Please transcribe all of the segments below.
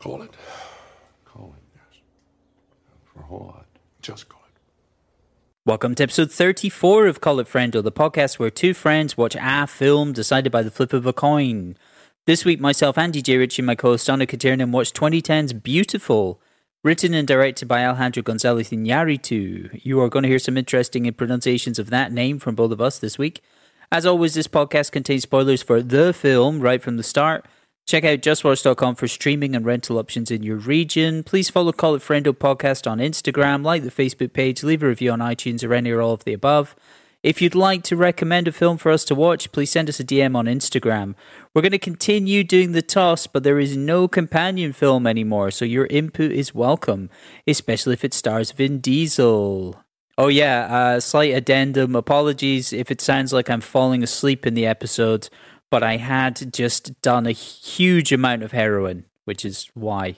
Call it. Call it, yes. For a whole lot. Just call it. Welcome to episode 34 of Call It Friend, Friendo, the podcast where two friends watch a film decided by the flip of a coin. This week, myself, Andy J. Ritchie, and my co host Anna Katernan watched 2010's Biutiful, written and directed by Alejandro Gonzalez Iñárritu. You are going to hear some interesting pronunciations of that name from both of us this week. As always, this podcast contains spoilers for the film right from the start. Check out justwatch.com for streaming and rental options in your region. Please follow Call It Friendo podcast on Instagram, like the Facebook page, leave a review on iTunes or any or all of the above. If you'd like to recommend a film for us to watch, please send us a DM on Instagram. We're going to continue doing the toss, but there is no companion film anymore, so your input is welcome, especially if it stars Vin Diesel. Oh, yeah, uh, slight addendum. Apologies if it sounds like I'm falling asleep in the episode but I had just done a huge amount of heroin, which is why.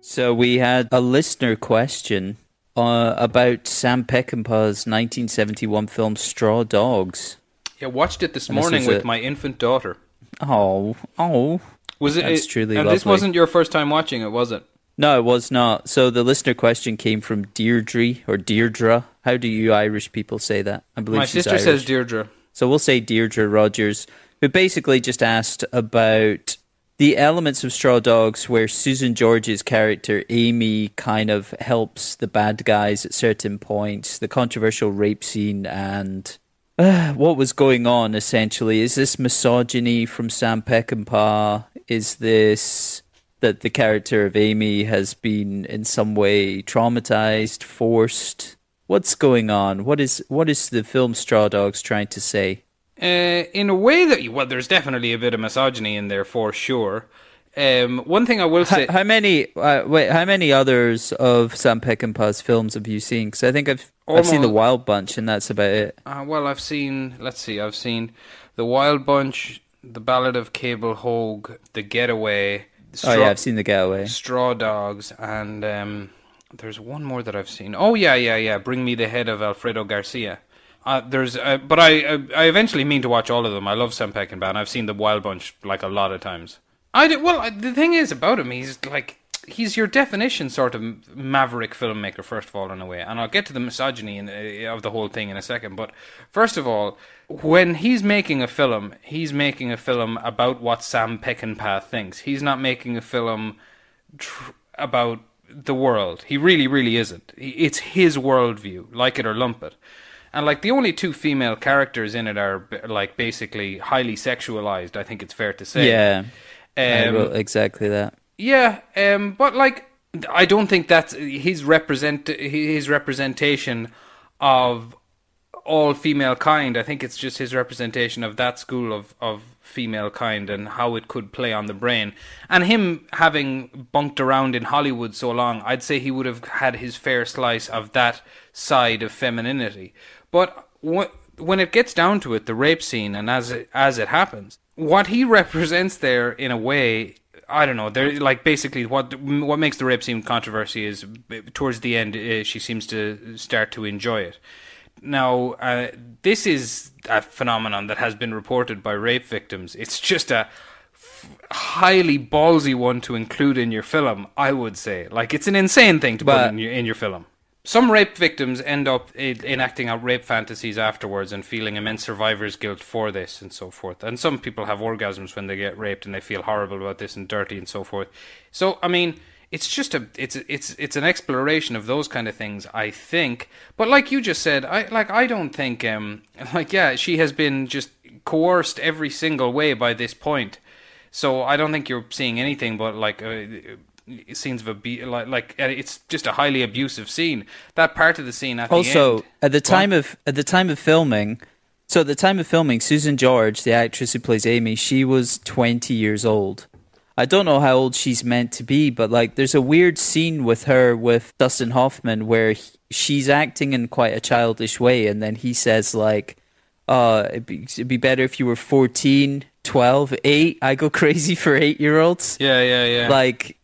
So we had a listener question uh, about Sam Peckinpah's 1971 film Straw Dogs. Yeah, watched it this morning with a... my infant daughter. Oh, oh, was it? That's truly and lovely. this wasn't your first time watching it, was it? No, it was not. So the listener question came from Deirdre or Deirdre. How do you Irish people say that? I believe my sister Irish. says Deirdre. So we'll say Deirdre Rogers, who basically just asked about the elements of Straw Dogs where Susan George's character Amy kind of helps the bad guys at certain points, the controversial rape scene and uh, what was going on essentially. Is this misogyny from Sam Peckinpah? Is this that the character of Amy has been in some way traumatized, forced? What's going on? What is what is the film Straw Dogs trying to say? Uh, in a way that well, there's definitely a bit of misogyny in there for sure. Um, one thing I will say: how, how many? Uh, wait, how many others of Sam Peckinpah's films have you seen? Because I think I've Almost, I've seen the Wild Bunch, and that's about it. Uh, well, I've seen. Let's see, I've seen the Wild Bunch, the Ballad of Cable Hogue, The Getaway. Straw, oh yeah, I've seen The Getaway. Straw Dogs, and um, there's one more that I've seen. Oh yeah, yeah, yeah. Bring Me the Head of Alfredo Garcia. Uh, there's, uh, but I, I, I eventually mean to watch all of them. I love Sam Peckinpah, and I've seen The Wild Bunch like a lot of times. I did, well, the thing is about him, he's like he's your definition sort of maverick filmmaker first of all in a way. And i'll get to the misogyny in, uh, of the whole thing in a second but first of all when he's making a film he's making a film about what sam peckinpah thinks. He's not making a film tr- about the world. He really really isn't. It's his worldview like it or lump it. And like the only two female characters in it are like basically highly sexualized i think it's fair to say. Yeah. Um, exactly that yeah, um, but like I don't think that's his represent his representation of all female kind. I think it's just his representation of that school of of female kind and how it could play on the brain. And him having bunked around in Hollywood so long, I'd say he would have had his fair slice of that side of femininity. But when it gets down to it, the rape scene and as it, as it happens, what he represents there in a way I don't know. They're like basically what what makes the rape scene controversy is towards the end uh, she seems to start to enjoy it. Now, uh, this is a phenomenon that has been reported by rape victims. It's just a f- highly ballsy one to include in your film. I would say, like, it's an insane thing to but, put in your, in your film. Some rape victims end up enacting out rape fantasies afterwards and feeling immense survivor's guilt for this and so forth. And some people have orgasms when they get raped and they feel horrible about this and dirty and so forth. So, I mean, it's just a it's it's it's an exploration of those kind of things i think but like you just said i like i don't think um like yeah she has been just coerced every single way by this point so i don't think you're seeing anything but like uh, scenes of a like like it's just a highly abusive scene. That part of the scene at also the at the time of at the time of filming. So at the time of filming, Susan George, the actress who plays Amy, she was 20 years old. I don't know how old she's meant to be, but like there's a weird scene with her with Dustin Hoffman where he, she's acting in quite a childish way and then he says like uh it'd be, it'd be better if you were 14 12 8 i go crazy for 8 year olds yeah yeah yeah like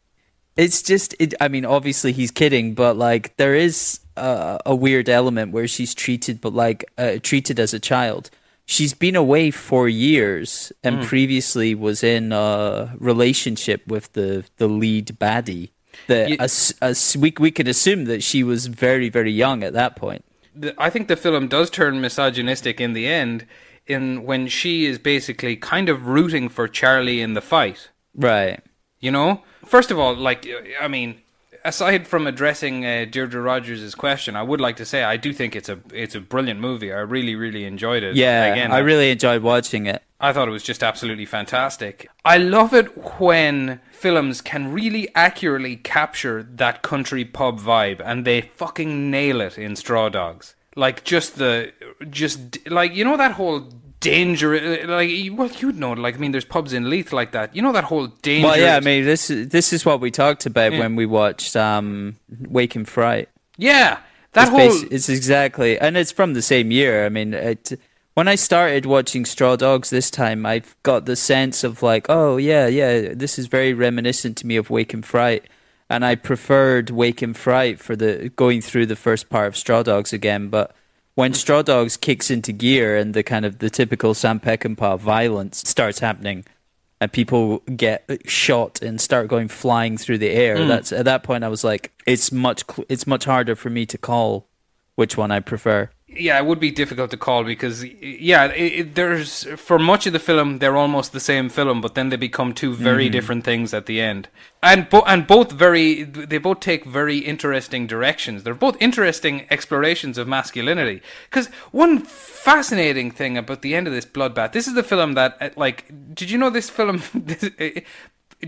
it's just it, i mean obviously he's kidding but like there is a, a weird element where she's treated, but like uh, treated as a child. She's been away for years, and Mm. previously was in a relationship with the the lead baddie. The Ye- as, as we we could assume that she was very very young at that point. the, I think the film does turn misogynistic in the end, in when she is basically kind of rooting for Charlie in the fight. Right. You know, first of all, like I mean, aside from addressing uh, Deirdre Rogers' question, I would like to say I do think it's a it's a brilliant movie. I really really enjoyed it. Yeah, Again, I really enjoyed watching it. I thought it was just absolutely fantastic. I love it when films can really accurately capture that country pub vibe and they fucking nail it in Straw Dogs. Like just the just like you know that whole danger like well you'd know like I mean there's pubs in Leith like that. You know that whole danger Well, yeah, I mean this is this is what we talked about when we watched um, Wake in Fright. Yeah. That it's, whole it's exactly, and it's from the same year. I mean, it, when I started watching Straw Dogs this time, I got the sense of like, oh yeah, yeah, this is very reminiscent to me of Wake in Fright, and I preferred Wake in Fright for the going through the first part of Straw Dogs again. But when Straw Dogs kicks into gear and the kind of the typical Sam Peckinpah violence starts happening, and people get shot and start going flying through the air. Hmm. That's at that point I was like, it's much it's much harder for me to call which one I prefer. Yeah, it would be difficult to call because yeah, it, it, there's for much of the film they're almost the same film, but then they become two very mm-hmm. different things at the end, and bo- and both very they both take very interesting directions. They're both interesting explorations of masculinity. Because one fascinating thing about the end of this bloodbath, this is the film that uh, like, did you know this film this, it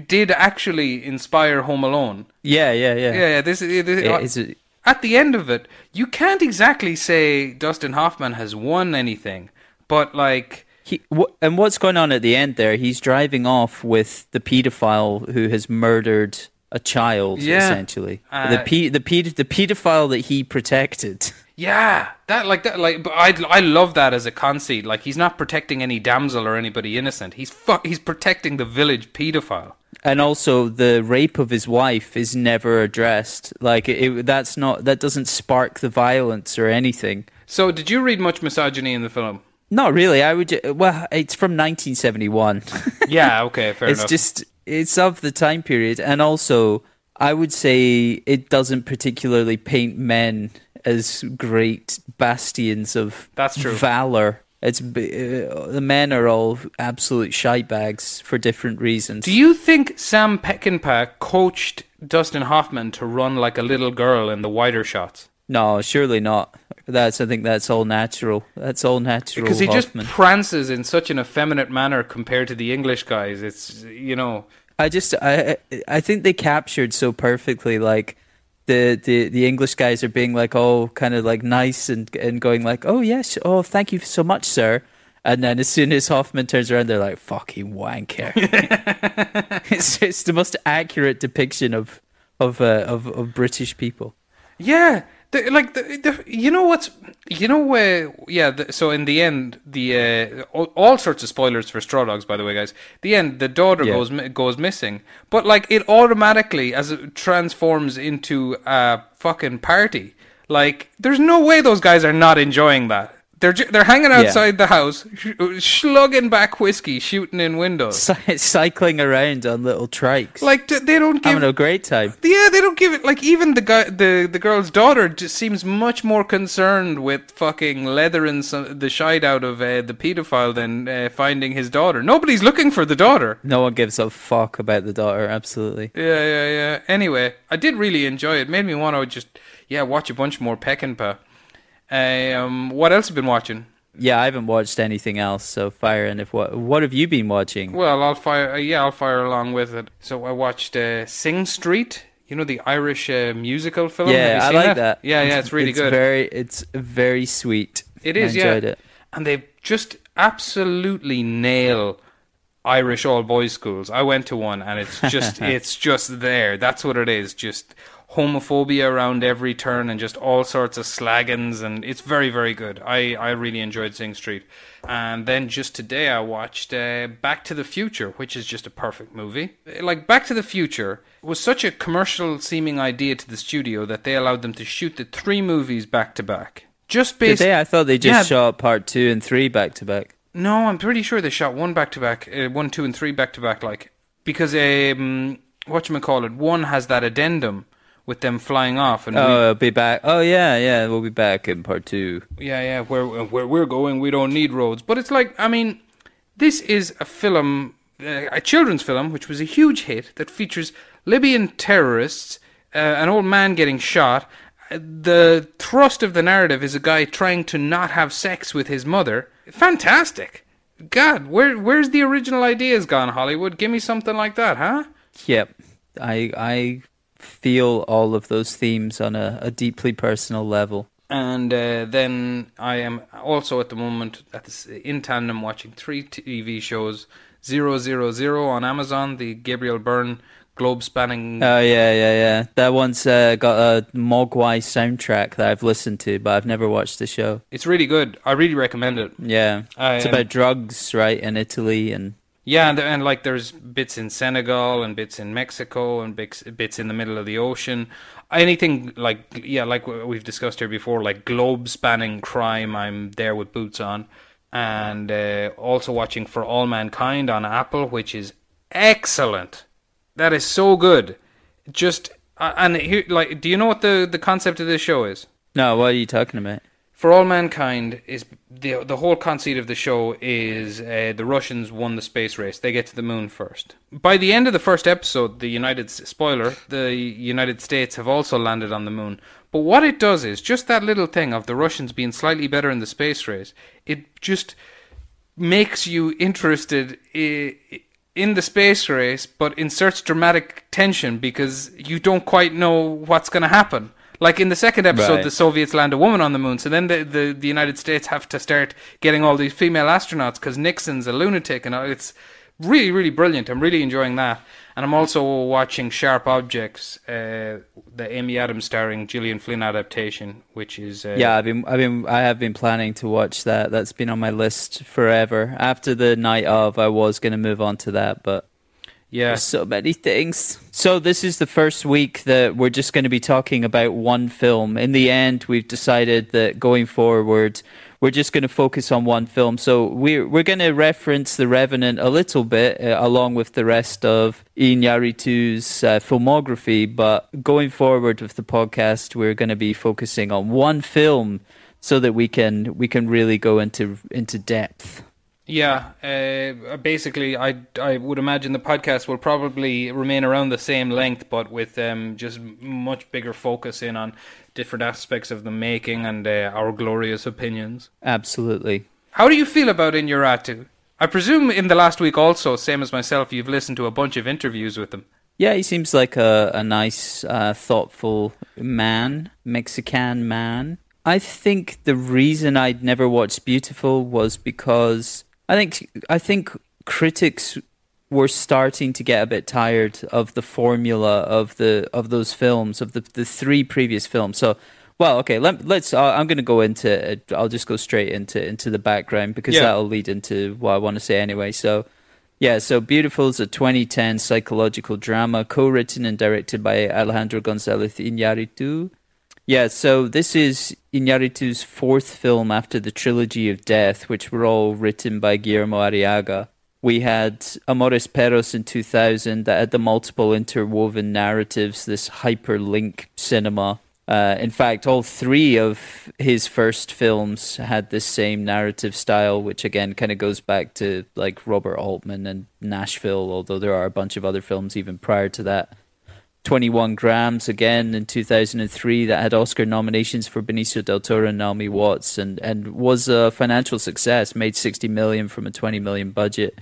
did actually inspire Home Alone? Yeah, yeah, yeah. Yeah, yeah. This, this uh, It- it's a- at the end of it, you can't exactly say Dustin Hoffman has won anything, but like, he, and what's going on at the end there? He's driving off with the paedophile who has murdered a child, Yeah. essentially. Uh, the pe- the pe- the paedophile that he protected. yeah, that like that like. But I I love that as a conceit. Like he's not protecting any damsel or anybody innocent. He's fu- he's protecting the village pedophile. And also, the rape of his wife is never addressed. Like it, that's not that doesn't spark the violence or anything. So, did you read much misogyny in the film? Not really. I would. Well, it's from 1971. Yeah, okay, fair it's enough. just it's of the time period, and also I would say it doesn't particularly paint men as great bastions of That's true. valor. It's uh, the men are all absolute shitebags for different reasons. Do you think Sam Peckinpah coached Dustin Hoffman to run like a little girl in the wider shots? No, surely not. That's I think that's all natural. That's all natural. because he just prances in such an effeminate manner compared to the English guys. It's you know, I just I- I think they captured so perfectly like the the the English guys are being like all kind of like nice and and going like oh yes oh thank you so much sir and then as soon as Hoffman turns around they're like fucking wanker. it's it's the most accurate depiction of of uh, of of British people. yeah, the, like the, the you know what's you know where yeah. The, so in the end, the uh, all, all sorts of spoilers for Straw Dogs, by the way, guys. The end, the daughter Yeah. goes goes missing, but like it automatically as it transforms into a fucking party. Like, there's no way those guys are not enjoying that. They're they're hanging outside the house, sh- slugging back whiskey, shooting in windows. Cy- cycling around on little trikes, Like d- they don't give having a great time. Yeah, they don't give it. Like even the guy, the the girl's daughter, just seems much more concerned with fucking leathering some, the shite out of uh, the paedophile than uh, finding his daughter. Nobody's looking for the daughter. No one gives a fuck about the daughter. Absolutely. Yeah, yeah, yeah. Anyway, I did really enjoy it. Made me want to just yeah watch a bunch more Peckinpah. Um, what else have you been watching? Yeah, I haven't watched anything else. So fire and if what what have you been watching? Well, I'll fire. Uh, yeah, I'll fire along with it. So I watched uh, Sing Street. You know the Irish uh, musical film. Yeah, I like that. Yeah, yeah, it's really good. Very, it's very sweet. It is. I enjoyed yeah. it. And they just absolutely nail Irish all boys schools. I went to one, and it's just it's just there. That's what it is. Just homophobia around every turn, and just all sorts of slaggins, and it's very very good. I I really enjoyed Sing Street, and then just today I watched uh, Back to the Future, which is just a perfect movie. Like Back to the Future was such a commercial seeming idea to the studio that they allowed them to shoot the three movies back to back. Just based. Today, I thought they just Yeah. shot part two and three back to back. No, I'm pretty sure they shot one back to back, uh, one, two, and three back to back. Like because um, what you call it, one has that addendum with them flying off, and we- Oh, it'll be back. Oh, yeah, yeah, we'll be back in part two. yeah, yeah, where where we're going, we don't need roads. But it's like, I mean, this is a film, uh, a children's film, which was a huge hit that features Libyan terrorists, uh, an old man getting shot. The thrust of the narrative is a guy trying to not have sex with his mother. Fantastic. God, where where's the original ideas gone, Hollywood? Give me something like that, huh? Yep, I I feel all of those themes on a, a deeply personal level. And uh, then I am also at the moment at this, in tandem watching three TV shows: Zero Zero Zero on Amazon, the Gabriel Byrne globe-spanning. Oh yeah, yeah, yeah. That one's uh, got a Mogwai soundtrack that I've listened to, but I've never watched the show. it's really good. I really recommend it. Yeah, I, it's um, about drugs, right, in Italy, and Yeah, and, and like there's bits in Senegal and bits in Mexico and bits bits in the middle of the ocean. Anything like yeah, like we've discussed here before, like globe-spanning crime. I'm there with boots on, and uh, also watching For All Mankind on Apple, which is excellent. That is so good. Just uh, and here, like, do you know what the the concept of this show is? no, what are you talking about? For All Mankind is the the whole conceit of the show is uh, the Russians won the space race. They get to the moon first. By the end of the first episode, the United spoiler, the United States have also landed on the moon. But what it does is just that little thing of the Russians being slightly better in the space race. It just makes you interested in the space race, but inserts dramatic tension because you don't quite know what's going to happen. Like in the second episode, Right. the Soviets land a woman on the moon, so then the, the, the United States have to start getting all these female astronauts because Nixon's a lunatic, and it's really, really brilliant. I'm really enjoying that. And I'm also watching Sharp Objects, uh, the Amy Adams starring Gillian Flynn adaptation, which is uh, Yeah, I've been, I've been, I have been planning to watch that. That's been on my list forever. After the night of, I was going to move on to that, but yeah, There's so many things. So this is the first week that we're just going to be talking about one film. In the end, we've decided that going forward, we're just going to focus on one film. So we're we're going to reference The Revenant a little bit uh, along with the rest of Iñárritu's uh, filmography, but going forward with the podcast, we're going to be focusing on one film so that we can we can really go into into depth. Yeah, uh, basically, I I would imagine the podcast will probably remain around the same length, but with um, just much bigger focus in on different aspects of the making and uh, our glorious opinions. Absolutely. How do you feel about Inuratu? I presume in the last week also, same as myself, you've listened to a bunch of interviews with them. Yeah, he seems like a, a nice, uh, thoughtful man, Mexican man. I think the reason I'd never watched Biutiful was because I think I think critics were starting to get a bit tired of the formula of the of those films of the the three previous films. So, well, okay, let, let's. Uh, I'm going to go into. it. I'll just go straight into into the background because Yeah. that'll lead into what I want to say anyway. So, yeah, so Biutiful is a 2010 psychological drama co-written and directed by Alejandro González Iñárritu. Yeah, so this is Iñárritu's fourth film after the trilogy of Death, which were all written by Guillermo Arriaga. We had Amores Perros in 2000 that had the multiple interwoven narratives, this hyperlink cinema. Uh, in fact, all three of his first films had this same narrative style, which again kind of goes back to like Robert Altman and Nashville, although there are a bunch of other films even prior to that. 21 Grams again in 2003 that had Oscar nominations for Benicio del Toro and Naomi Watts and, and was a financial success, made 60 million from a 20 million budget.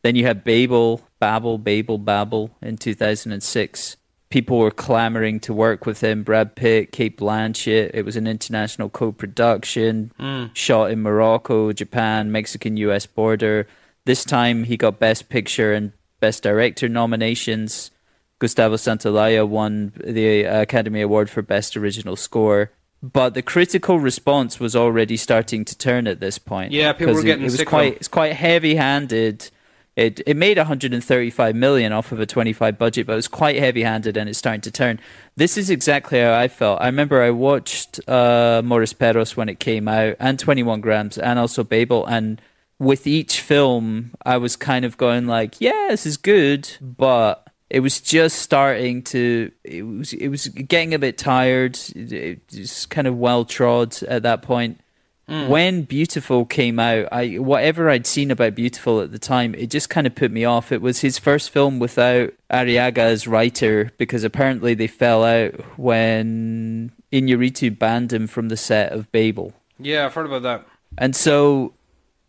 Then you had Babel, Babel, Babel, Babel in 2006. People were clamoring to work with him. Brad Pitt, Cate Blanchett. It was an international co production, hmm. shot in Morocco, Japan, Mexican US border. This time he got Best Picture and Best Director nominations. Gustavo Santaolalla won the Academy Award for Best Original Score. But the critical response was already starting to turn at this point. Yeah, people were getting it, was sick of quite it's quite heavy-handed. It it made 135 million off of a 25 budget, but it was quite heavy-handed, and it's starting to turn. This is exactly how I felt. I remember I watched uh, Morris Peros when it came out, and 21 Grams, and also Babel, and with each film, I was kind of going like, "Yeah, this is good," but it was just starting to. It was it was getting a bit tired. It, was kind of well trod at that point hmm. when Biutiful came out, I whatever I'd seen about Biutiful at the time, it just kind of put me off. It was his first film without Arriaga as writer because apparently they fell out when Iñárritu banned him from the set of Babel. Yeah, I've heard about that. And so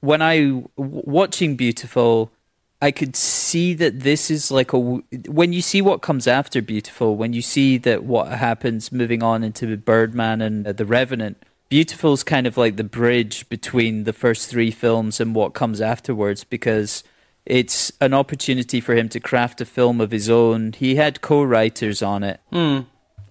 when i watching Biutiful, I could see that this is like a when you see what comes after Biutiful, when you see that what happens moving on into Birdman and uh, The Revenant, Biutiful's kind of like the bridge between the first three films and what comes afterwards because it's an opportunity for him to craft a film of his own. He had co-writers on it.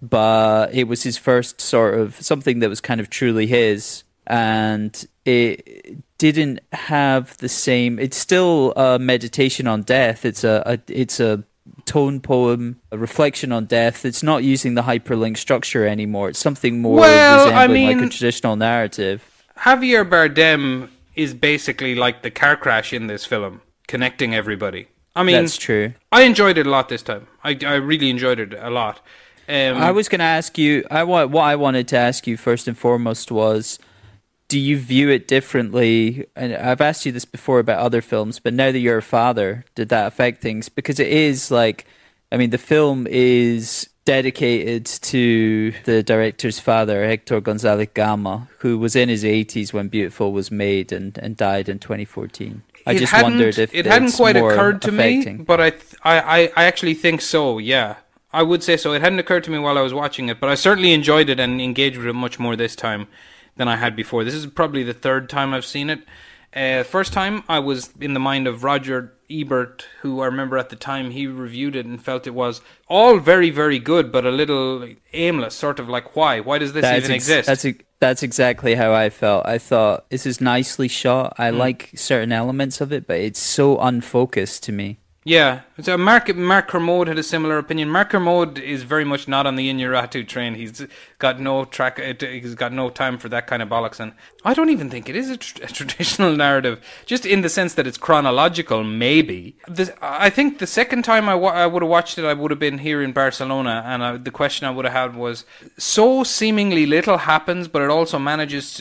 But it was his first sort of something that was kind of truly his. And it didn't have the same it's still a meditation on death it's a, a it's a tone poem a reflection on death it's not using the hyperlink structure anymore it's something more Well, I resembling like a traditional narrative Javier Bardem is basically like the car crash in this film, connecting everybody. I mean, that's true I enjoyed it a lot this time. I, I really enjoyed it a lot. Um, I was going to ask you. I what I wanted to ask you first and foremost was, do you view it differently? And I've asked you this before about other films, but now that you're a father, did that affect things? Because it is like, I mean, the film is dedicated to the director's father, Hector González Gama, who was in his 80s when Biutiful was made and, and died in 2014. I it just wondered if it hadn't quite occurred to affecting. me, but I, th- I, I, I actually think so. Yeah, I would say so. It hadn't occurred to me while I was watching it, but I certainly enjoyed it and engaged with it much more this time than I had before. This is probably the third time I've seen it. Uh, first time I was in the mind of Roger Ebert, who I remember at the time he reviewed it and felt it was all very, very good, but a little aimless. Sort of like, why? Why does this That's even ex- exist? That's ex- that's exactly how I felt. I thought this is nicely shot. I Hmm. like certain elements of it, but it's so unfocused to me. Yeah, so Mark Mark Kermode had a similar opinion. Mark Kermode is very much not on the Iñárritu train. He's got no track. He's got no time for that kind of bollocks. And I don't even think it is a, tr- a traditional narrative, just in the sense that it's chronological. Maybe I think the second time I, wa- I would have watched it, I would have been here in Barcelona, and I, the question I would have had was: so seemingly little happens, but it also manages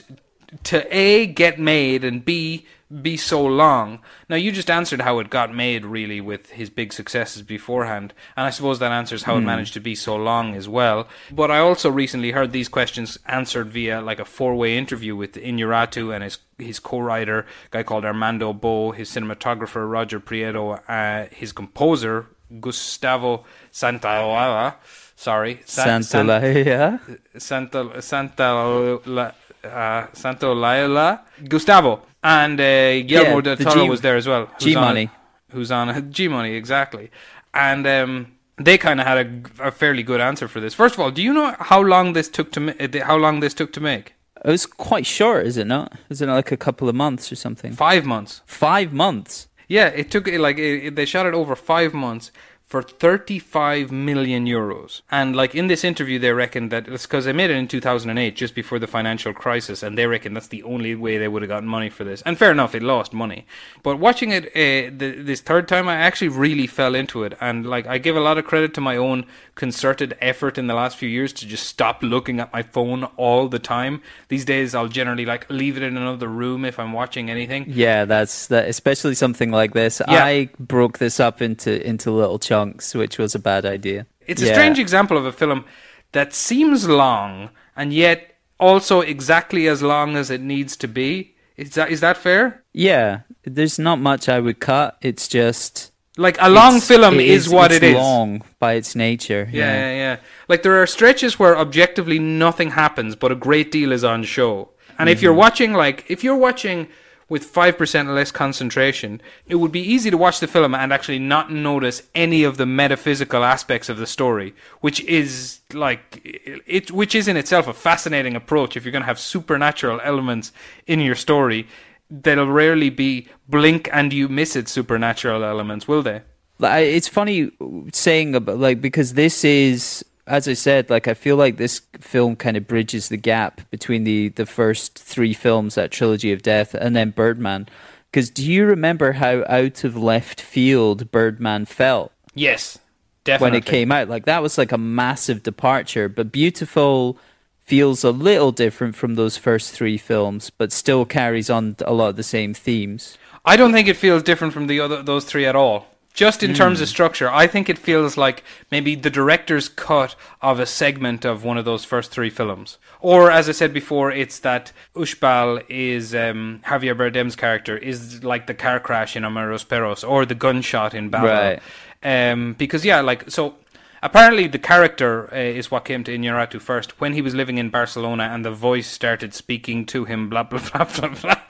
to a get made and b be so long. Now you just answered how it got made really with his big successes beforehand, and I suppose that answers how it managed to be so long as well. But I also recently heard these questions answered via like a four-way interview with Iñárritu and his his co-writer, a guy called Armando Bo, his cinematographer Roger Prieto, uh, his composer Gustavo Santaolalla. Sorry, San- San- Santolaya. Santa Santa La, uh, Santo Laila Gustavo and uh, Guillermo Yeah, del the Toro G- was there as well. G Money. Who's on G Money exactly, and um, they kind of had a, a fairly good answer for this. First of all, do you know how long this took to ma- uh, how long this took to make? It was quite short, is it not? Is it like a couple of months or something? Five months. Five months. Yeah, it took like it, it- they shot it over five months for 35 million euros. And like in this interview, they reckon that it's because they made it in 2008, just before the financial crisis, and they reckon that's the only way they would have gotten money for this. And fair enough, it lost money. But watching it uh, the, this third time, I actually really fell into it, and like I give a lot of credit to my own concerted effort in the last few years to just stop looking at my phone all the time. These days, I'll generally like leave it in another room if I'm watching anything. Yeah, that's that. Especially something like this. Yeah. I broke this up into into little chunks, which was a bad idea. It's a strange example of a film that seems long and yet also exactly as long as it needs to be. Is that is that fair? Yeah, there's not much I would cut. It's just Like a long film is, what it's it is. Long by its nature. Yeah, yeah, yeah. Like there are stretches where objectively nothing happens, but a great deal is on show. And if you're Mm-hmm. watching, like, if you're watching with 5% less concentration, it would be easy to watch the film and actually not notice any of the metaphysical aspects of the story, which is like it which is in itself a fascinating approach if you're going to have supernatural elements in your story. There'll rarely be blink and you miss it supernatural elements, will they? It's funny saying about like because this is as I said, like I feel like this film kind of bridges the gap between the the first three films, that trilogy of death, and then Birdman. Because do you remember how out of left field Birdman felt Yes, definitely. when it came out? Like that was like a massive departure. But Biutiful feels a little different from those first three films, but still carries on a lot of the same themes. I don't think it feels different from the other those three at all. Just in terms of structure, I think it feels like maybe the director's cut of a segment of one of those first three films. Or, as I said before, it's that Uxbal is um, Javier Bardem's character is like the car crash in Amores Perros or the gunshot in Babel. Right. Um, because yeah, like so. Apparently, the character uh, is what came to Iñárritu first when he was living in Barcelona, and the voice started speaking to him. Blah blah blah blah blah.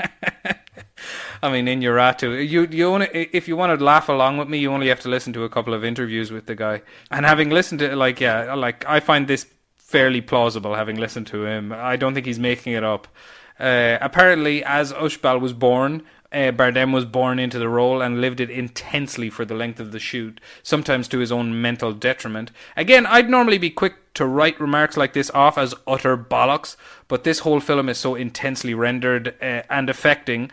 I mean, in Uratu, you you only if you want to laugh along with me, you only have to listen to a couple of interviews with the guy. And having listened to like yeah, like I find this fairly plausible. Having listened to him, I don't think he's making it up. Uh, apparently, as Uxbal was born, uh, Bardem was born into the role and lived it intensely for the length of the shoot, sometimes to his own mental detriment. Again, I'd normally be quick to write remarks like this off as utter bollocks, but this whole film is so intensely rendered uh, and affecting.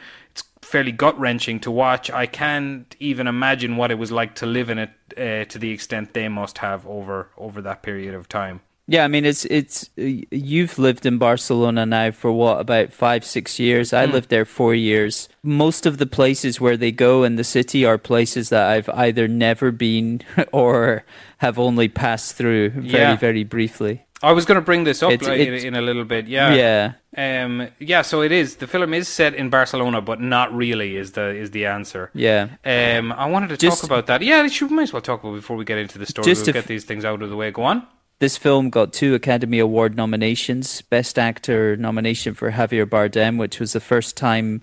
Fairly gut wrenching to watch. I can't even imagine what it was like to live in it uh, to the extent they must have over over that period of time. Yeah, I mean it's it's you've lived in Barcelona now for what about 5 6 years. I lived there 4 years. Most of the places where they go in the city are places that I've either never been or have only passed through very Yeah. very briefly. I was going to bring this up It's- it's- in, in a little bit. Yeah. Yeah. Um, yeah, so it is. The film is set in Barcelona, but not really. Is the is the answer? Yeah. Um, I wanted to Just- talk about that. Yeah, we might as well talk about it before we get into the story. Just we'll get these things out of the way. Go on. This film got two Academy Award nominations. Best Actor nomination for Javier Bardem, which was the first time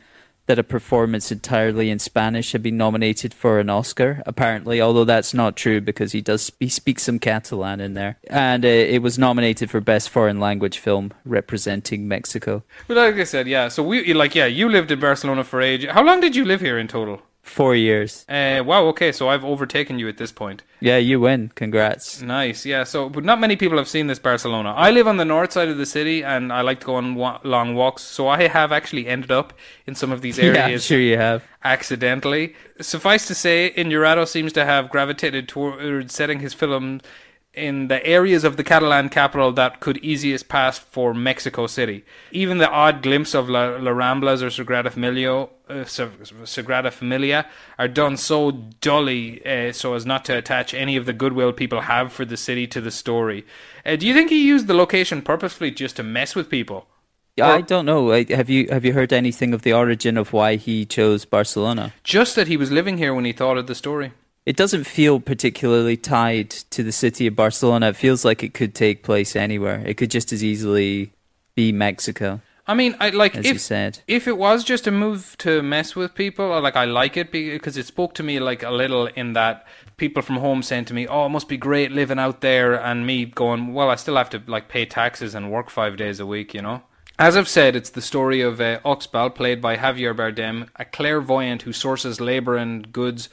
that a performance entirely in Spanish had been nominated for an Oscar. Apparently, although that's not true because he does he speaks some Catalan in there, and uh, it was nominated for Best Foreign Language Film representing Mexico. But like I said, yeah. So we like yeah. You lived in Barcelona for age. How long did you live here in total? Four years. Uh, wow. Okay, so I've overtaken you at this point. Yeah, you win. Congrats. Nice, yeah. So, but not many people have seen this Barcelona. I live on the north side of the city, and I like to go on wa- long walks. So I have actually ended up in some of these areas. Yeah, I'm sure you have. accidentally. Suffice to say, Inurado seems to have gravitated toward setting his film in the areas of the Catalan capital that could easiest pass for Mexico City. Even the odd glimpse of La, La Ramblas or Sagrada Familia, uh, Sagrada Familia are done so dully uh, so as not to attach any of the goodwill people have for the city to the story. Uh, do you think he used the location purposefully just to mess with people? I don't know. Have you have you heard anything of the origin of why he chose Barcelona? Just that he was living here when he thought of the story? It doesn't feel particularly tied to the city of Barcelona. It feels like it could take place anywhere. It could just as easily be Mexico, I mean, I like as if you said. if it was just a move to mess with people, like I like it because it spoke to me like a little in that people from home saying to me, "Oh, it must be great living out there," and me going, "Well, I still have to like pay taxes and work five days a week," you know. As I've said, it's the story of uh, Uxbal, played by Javier Bardem, a clairvoyant who sources labor and goods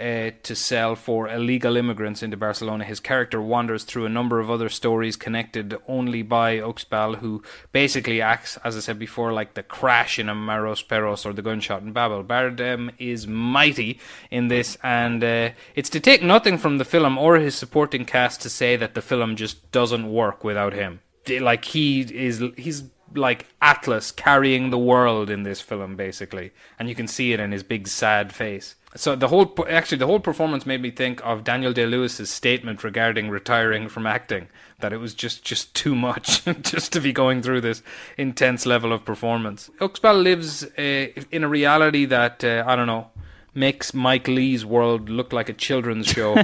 uh, to sell for illegal immigrants into Barcelona. His character wanders through a number of other stories connected only by Uxbal, who basically acts, as I said before, like the crash in Amores Perros or the gunshot in Babel. Bardem is mighty in this, and uh, it's to take nothing from the film or his supporting cast to say that the film just doesn't work without him. Like he is, he's like Atlas carrying the world in this film, basically, and you can see it in his big sad face. So the whole, actually, the whole performance made me think of Daniel Day Lewis's statement regarding retiring from acting, that it was just just too much, just to be going through this intense level of performance. Uxbal lives uh, in a reality that uh, I don't know makes Mike Leigh's world look like a children's show.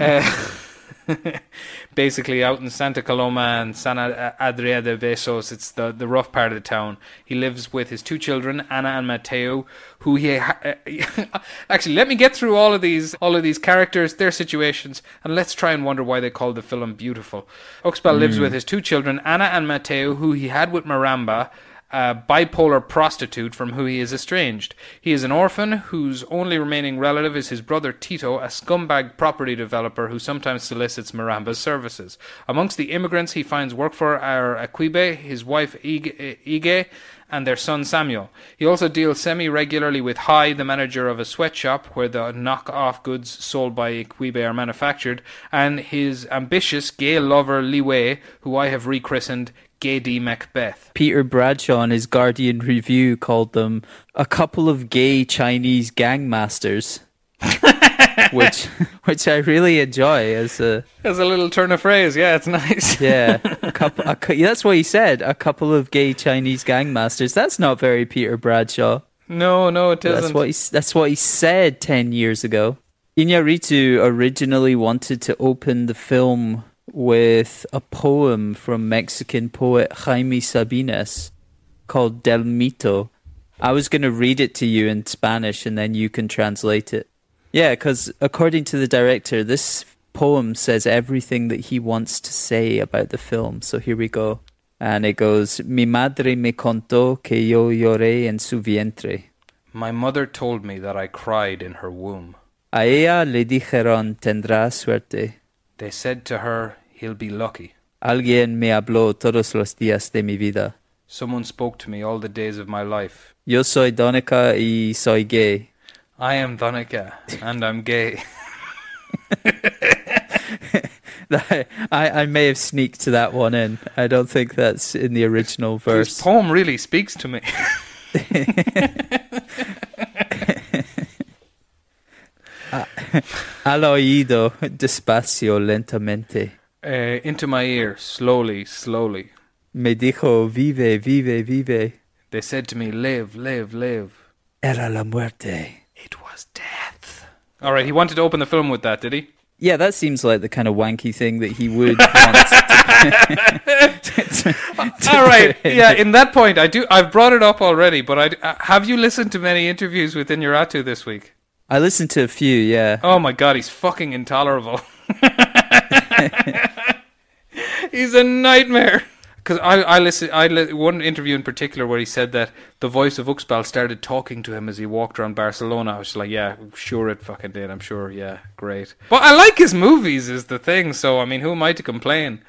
uh, basically out in Santa Coloma and San Adria de Besos. It's the, the rough part of the town. He lives with his two children, Anna and Mateo, who he ha- actually let me get through all of these all of these characters, their situations, and let's try and wonder why they called the film beautiful. Uxbal lives hmm. with his two children, Anna and Mateo, who he had with Marambra a bipolar prostitute from whom he is estranged. He is an orphan whose only remaining relative is his brother Tito, a scumbag property developer who sometimes solicits Marambra's services. Amongst the immigrants he finds work for are Aquibe, his wife Ige, and their son Samuel. He also deals semi regularly with Hai, the manager of a sweatshop where the knock off goods sold by Equibe are manufactured, and his ambitious gay lover Li Wei, who I have rechristened Gay D. Macbeth. Peter Bradshaw in his Guardian review called them a couple of gay Chinese gangmasters. which which I really enjoy as a As a little turn of phrase, yeah, it's nice. yeah a couple a, that's what he said a couple of gay Chinese gangmasters that's not very Peter Bradshaw no, no, it isn't. that's what he that's what he said 10 years ago Iñárritu originally wanted to open the film with a poem from Mexican poet Jaime Sabines called Del Mito. I was going to read it to you in Spanish and then you can translate it. Yeah, because according to the director, this poem says everything that he wants to say about the film. So here we go. And it goes Mi madre me contó que yo lloré en su vientre. My mother told me that I cried in her womb. A ella le dijeron tendrá suerte. They said to her, He'll be lucky. Alguien me habló todos los días de mi vida. Someone spoke to me all the days of my life. Yo soy Donica y soy gay. I am Thonica, and I'm gay. I, I may have sneaked to that one in. I don't think that's in the original verse. This poem really speaks to me. Al oído, despacio, lentamente. Uh, into my ear, slowly, slowly. Me dijo, vive, vive, vive. They said to me, Live, live, live. Era la muerte. It was death. All right, he wanted to open the film with that, did he? Yeah, that seems like the kind of wanky thing that he would want. to- All right, yeah. In that point, I do. I've brought it up already, but I uh, have you listened to many interviews with Inuratu this week? I listened to a few, yeah. Oh my god, he's fucking intolerable. he's a nightmare. Because I, I listen, I li- one interview in particular where he said that the voice of Uxbal started talking to him as he walked around Barcelona. I was like, yeah, sure it fucking did. I'm sure, yeah, great. But I like his movies, is the thing. So I mean, who am I to complain?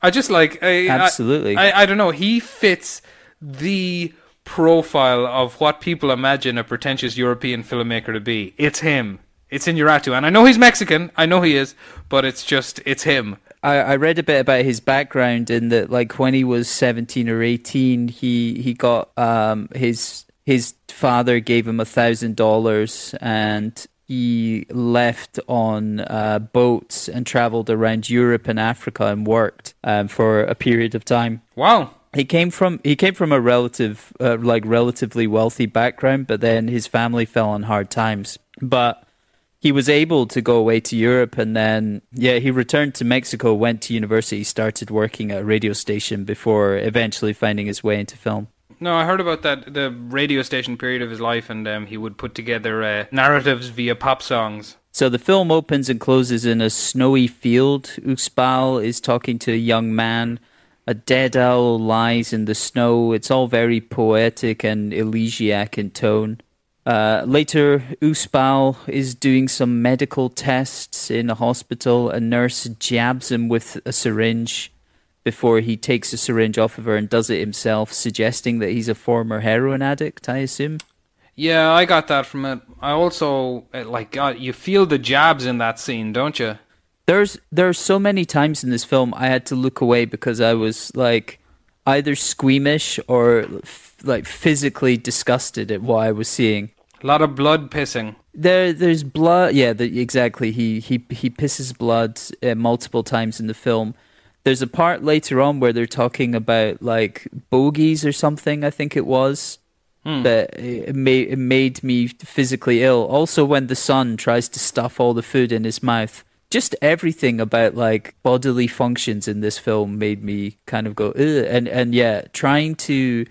I just like, I, Absolutely. I, I, I don't know. He fits the profile of what people imagine a pretentious European filmmaker to be. It's him. It's Inuratu, and I know he's Mexican. I know he is, but it's just it's him. I, I read a bit about his background in that like when he was 17 or 18 he he got um his his father gave him a thousand dollars and he left on uh, boats and traveled around Europe and Africa and worked um, for a period of time. Wow. He came from he came from a relative uh, like relatively wealthy background, but then his family fell on hard times. But he was able to go away to Europe and then yeah, he returned to Mexico, went to university, started working at a radio station before eventually finding his way into film. No, I heard about that the radio station period of his life, and um, he would put together uh, narratives via pop songs. So the film opens and closes in a snowy field. Uxbal is talking to a young man. A dead owl lies in the snow. It's all very poetic and elegiac in tone. Uh, later, Uxbal is doing some medical tests in a hospital. A nurse jabs him with a syringe before he takes the syringe off of her and does it himself, suggesting that he's a former heroin addict, I assume. Yeah, I got that from it. I also uh, like God, you feel the jabs in that scene, don't you? There's there are so many times in this film I had to look away because I was like either squeamish or f- like physically disgusted at what I was seeing. A lot of blood pissing. There there's blood. Yeah, the, exactly. He he he pisses blood uh, multiple times in the film. There's a part later on where they're talking about like bogies or something. I think it was that it made it made me physically ill. Also, when the son tries to stuff all the food in his mouth, just everything about like bodily functions in this film made me kind of go Ugh. and and yeah trying to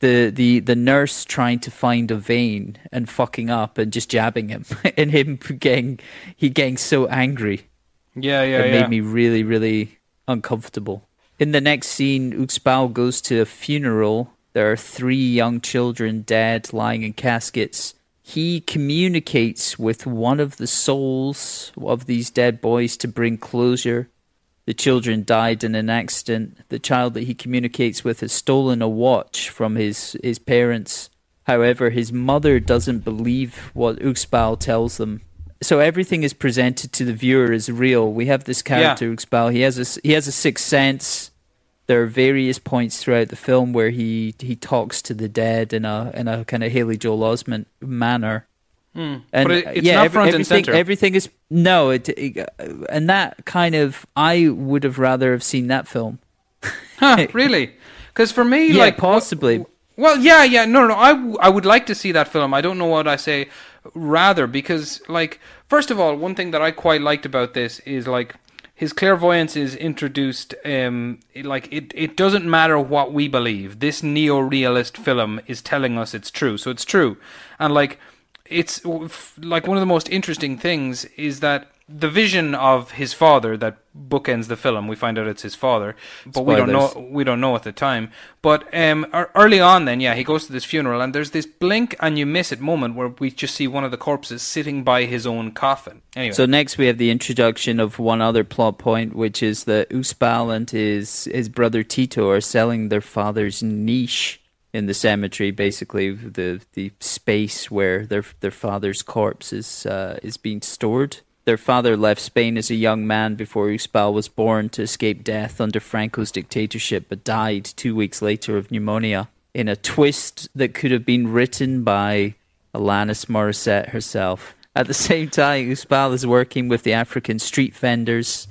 the the the nurse trying to find a vein and fucking up and just jabbing him and him getting he getting so angry Yeah, yeah, it yeah. made me really really uncomfortable in the next scene Uxbal goes to a funeral there are three young children dead lying in caskets he communicates with one of the souls of these dead boys to bring closure. The children died in an accident. The child that he communicates with has stolen a watch from his, his parents. However, his mother doesn't believe what Uxbal tells them. So everything is presented to the viewer as real. We have this character Uxbal. He has a he has a sixth sense. There are various points throughout the film where he, he talks to the dead in a in a kind of Haley Joel Osment manner. And But it- uh, it's yeah, not every- front and everything, center. Everything is no, it, it- and that kind of I would have rather have seen that film. Huh, really? Because for me, Yeah, like possibly. Well, yeah, yeah, no, no, I, w- I would like to see that film. I don't know what I say rather because, like, first of all, one thing that I quite liked about this is like his clairvoyance is introduced. Um, like it, it doesn't matter what we believe. This neo-realist film is telling us it's true, so it's true, and like it's like one of the most interesting things is that the vision of his father that bookends the film. We find out it's his father, but we don't know we don't know at the time. But um, early on, then yeah, he goes to this funeral, and there's this blink and you miss it moment where we just see one of the corpses sitting by his own coffin. Anyway, So next we have the introduction of one other plot point, which is that Uxbal and his his brother Tito are selling their father's niche in the cemetery, basically the the space where their their father's corpse is uh, is being stored. Their father left Spain as a young man before Uxbal was born to escape death under Franco's dictatorship, but died two weeks later of pneumonia. In a twist that could have been written by Alanis Morissette herself. At the same time, Uxbal is working with the African street vendors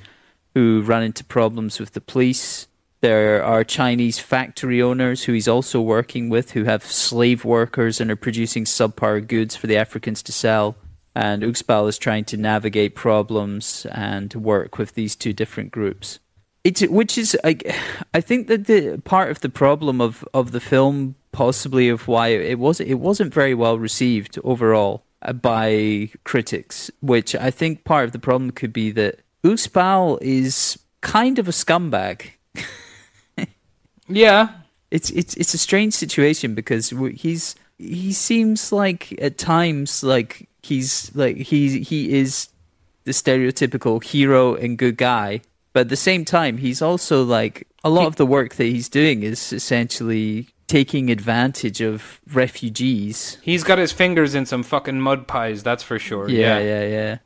who run into problems with the police. There are Chinese factory owners who he's also working with who have slave workers and are producing subpar goods for the Africans to sell. And Uxbal is trying to navigate problems and work with these two different groups. It's which is I, I think that the part of the problem of, of the film, possibly of why it was it wasn't very well received overall uh, by critics. Which I think part of the problem could be that Uxbal is kind of a scumbag. yeah, It's it's it's a strange situation because he's he seems like at times like he's like he he is the stereotypical hero and good guy, but at the same time he's also like a lot of the work that he's doing is essentially taking advantage of refugees. he's got his fingers in some fucking mud pies. That's for sure. Yeah, yeah,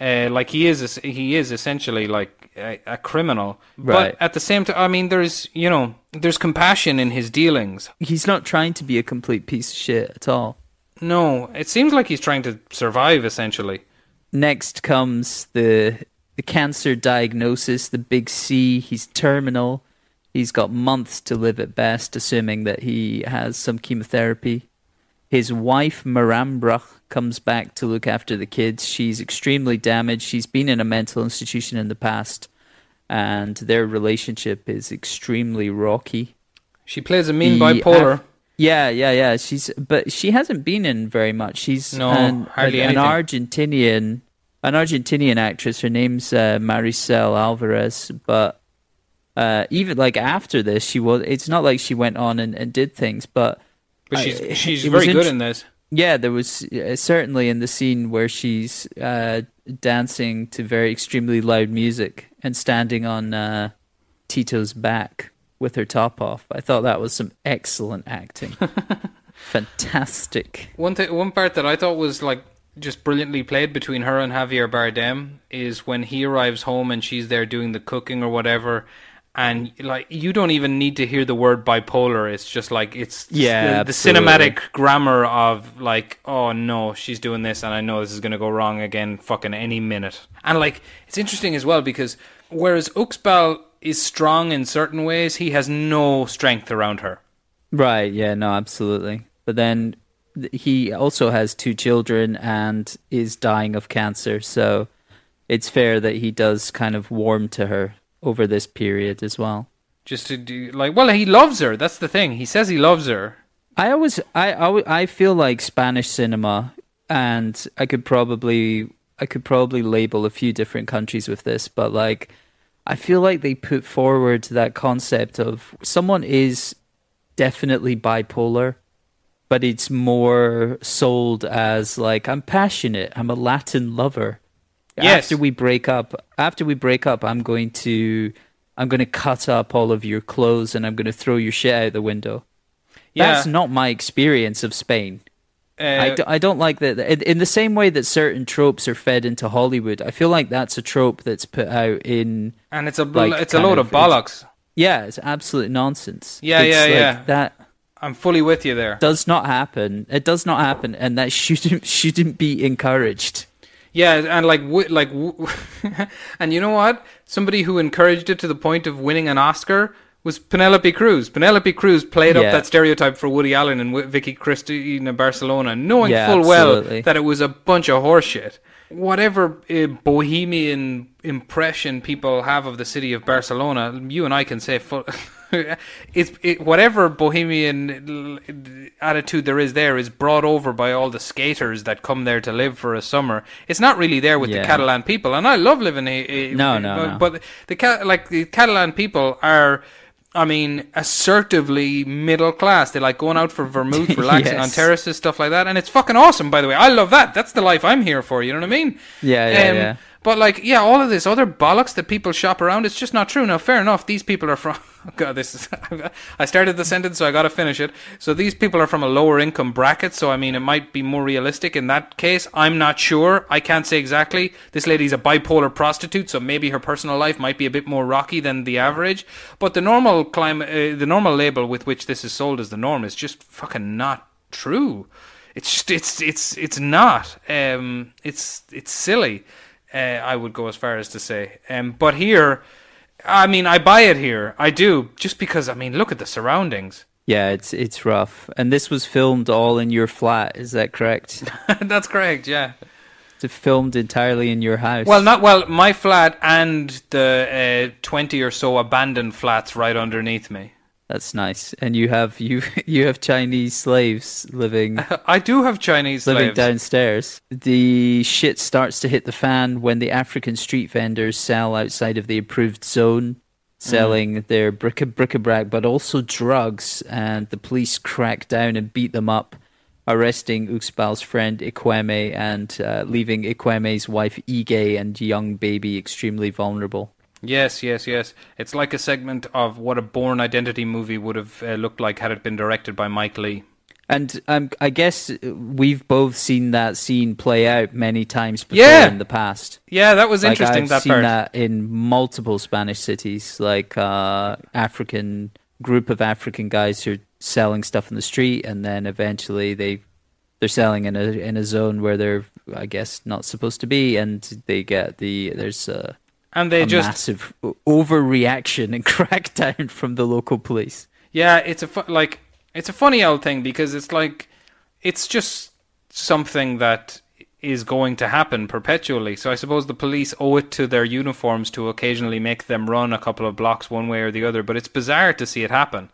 yeah. uh, like he is, he is essentially like a, a criminal Right. but at the same time i mean there's you know there's compassion in his dealings He's not trying to be a complete piece of shit at all. No it seems like he's trying to survive essentially Next comes the the cancer diagnosis, the big C. He's terminal. He's got months to live at best, assuming that he has some chemotherapy. His wife Marambra comes back to look after the kids. She's extremely damaged. She's been in a mental institution in the past, and their relationship is extremely rocky. she plays a mean The bipolar Af- yeah, yeah, yeah. She's but she hasn't been in very much. She's No, an, hardly an, an. Argentinian, an Argentinian actress. Her name's uh, Maricel Alvarez. But uh, even like after this, she was. It's not like she went on and, and did things, but but I- she's she's was very good int- in this yeah, there was uh, certainly in the scene where she's uh, dancing to very extremely loud music and standing on uh, Tito's back with her top off. I thought that was some excellent acting. Fantastic. one thing one part that i thought was like just brilliantly played between her and javier bardem is when he arrives home and she's there doing the cooking or whatever and like you don't even need to hear the word bipolar it's just like it's Yeah, the, the cinematic grammar of like oh no she's doing this and i know this is going to go wrong again fucking any minute and like it's interesting as well because whereas uxbal is strong in certain ways he has no strength around her Right, yeah, no, absolutely. But then he also has two children and is dying of cancer, so it's fair that he does kind of warm to her over this period as well. Just to do like, well, he loves her. That's the thing. He says he loves her. I always, I, I, I feel like Spanish cinema, and I could probably, I could probably label a few different countries with this, but like, I feel like they put forward that concept of someone is definitely bipolar, but it's more sold as like I'm passionate, I'm a Latin lover. Yes. After we break up, after we break up, I'm going to, I'm going to cut up all of your clothes and I'm going to throw your shit out the window. Yeah. That's not my experience of Spain. I, Uh, do, I don't like that. In, in the same way that certain tropes are fed into Hollywood, I feel like that's a trope that's put out in. and it's a bl- like, it's a load of- of bollocks. Yeah, it's absolute nonsense. Yeah, It's yeah, like yeah. That I'm fully with you there. does not happen. It does not happen, and that shouldn't shouldn't be encouraged. Yeah, and like w- like, w- and you know what? Somebody who encouraged it to the point of winning an Oscar was Penelope Cruz. Penelope Cruz played up that stereotype for Woody Allen and Vicky Cristina Barcelona, knowing Yeah, full absolutely. well that it was a bunch of horseshit. Whatever uh, bohemian impression people have of the city of Barcelona, you and I can say full. it's it, whatever bohemian attitude there is there is brought over by all the skaters that come there to live for a summer. It's not really there with the Catalan people, and I love living. A, No, no, but, no. but the like the Catalan people are. I mean, assertively middle class. They like going out for vermouth, relaxing on terraces, stuff like that, and it's fucking awesome. By the way, I love that. That's the life I'm here for. You know what I mean? Yeah, yeah, Um, yeah. But like, yeah, all of this other bollocks that people shop around, it's just not true. Now, fair enough. These people are from. God, this is. I started the sentence, so I got to finish it. So these people are from a lower income bracket. So I mean, it might be more realistic in that case. I'm not sure. I can't say exactly. This lady's a bipolar prostitute, so maybe her personal life might be a bit more rocky than the average. But the normal climate, uh, the normal label with which this is sold as the norm is just fucking not true. It's just, it's it's it's not. Um, it's it's silly. Uh, I would go as far as to say. Um, but here, I mean, I buy it here. I do, just because. I mean, look at the surroundings. Yeah, it's it's rough. And this was filmed all in your flat. Is that correct? That's correct. Yeah. it's filmed entirely in your house. Well, not well. My flat and the uh, twenty or so abandoned flats right underneath me. That's nice. And you have you you have Chinese slaves living I do have Chinese living slaves. downstairs. The shit starts to hit the fan when the African street vendors sell outside of the approved zone, selling their bric- bric-a-brac, but also drugs. And the police crack down and beat them up, arresting Uxbal's friend Ekweme and uh, leaving Ekweme's wife Ige and young baby extremely vulnerable. Yes, yes, yes. It's like a segment of what a Bourne Identity movie would have uh, looked like had it been directed by Mike Leigh. And um, I guess we've both seen that scene play out many times before Yeah. in the past. Yeah, that was Like interesting. I've that seen part. that in multiple Spanish cities, like uh, African group of African guys who are selling stuff in the street, and then eventually they they're selling in a in a zone where they're I guess not supposed to be, and they get the there's a, and they just massive overreaction and crackdown from the local police. Yeah, it's a fu- like it's a funny old thing because it's like it's just something that is going to happen perpetually. So I suppose the police owe it to their uniforms to occasionally make them run a couple of blocks one way or the other, but it's bizarre to see it happen.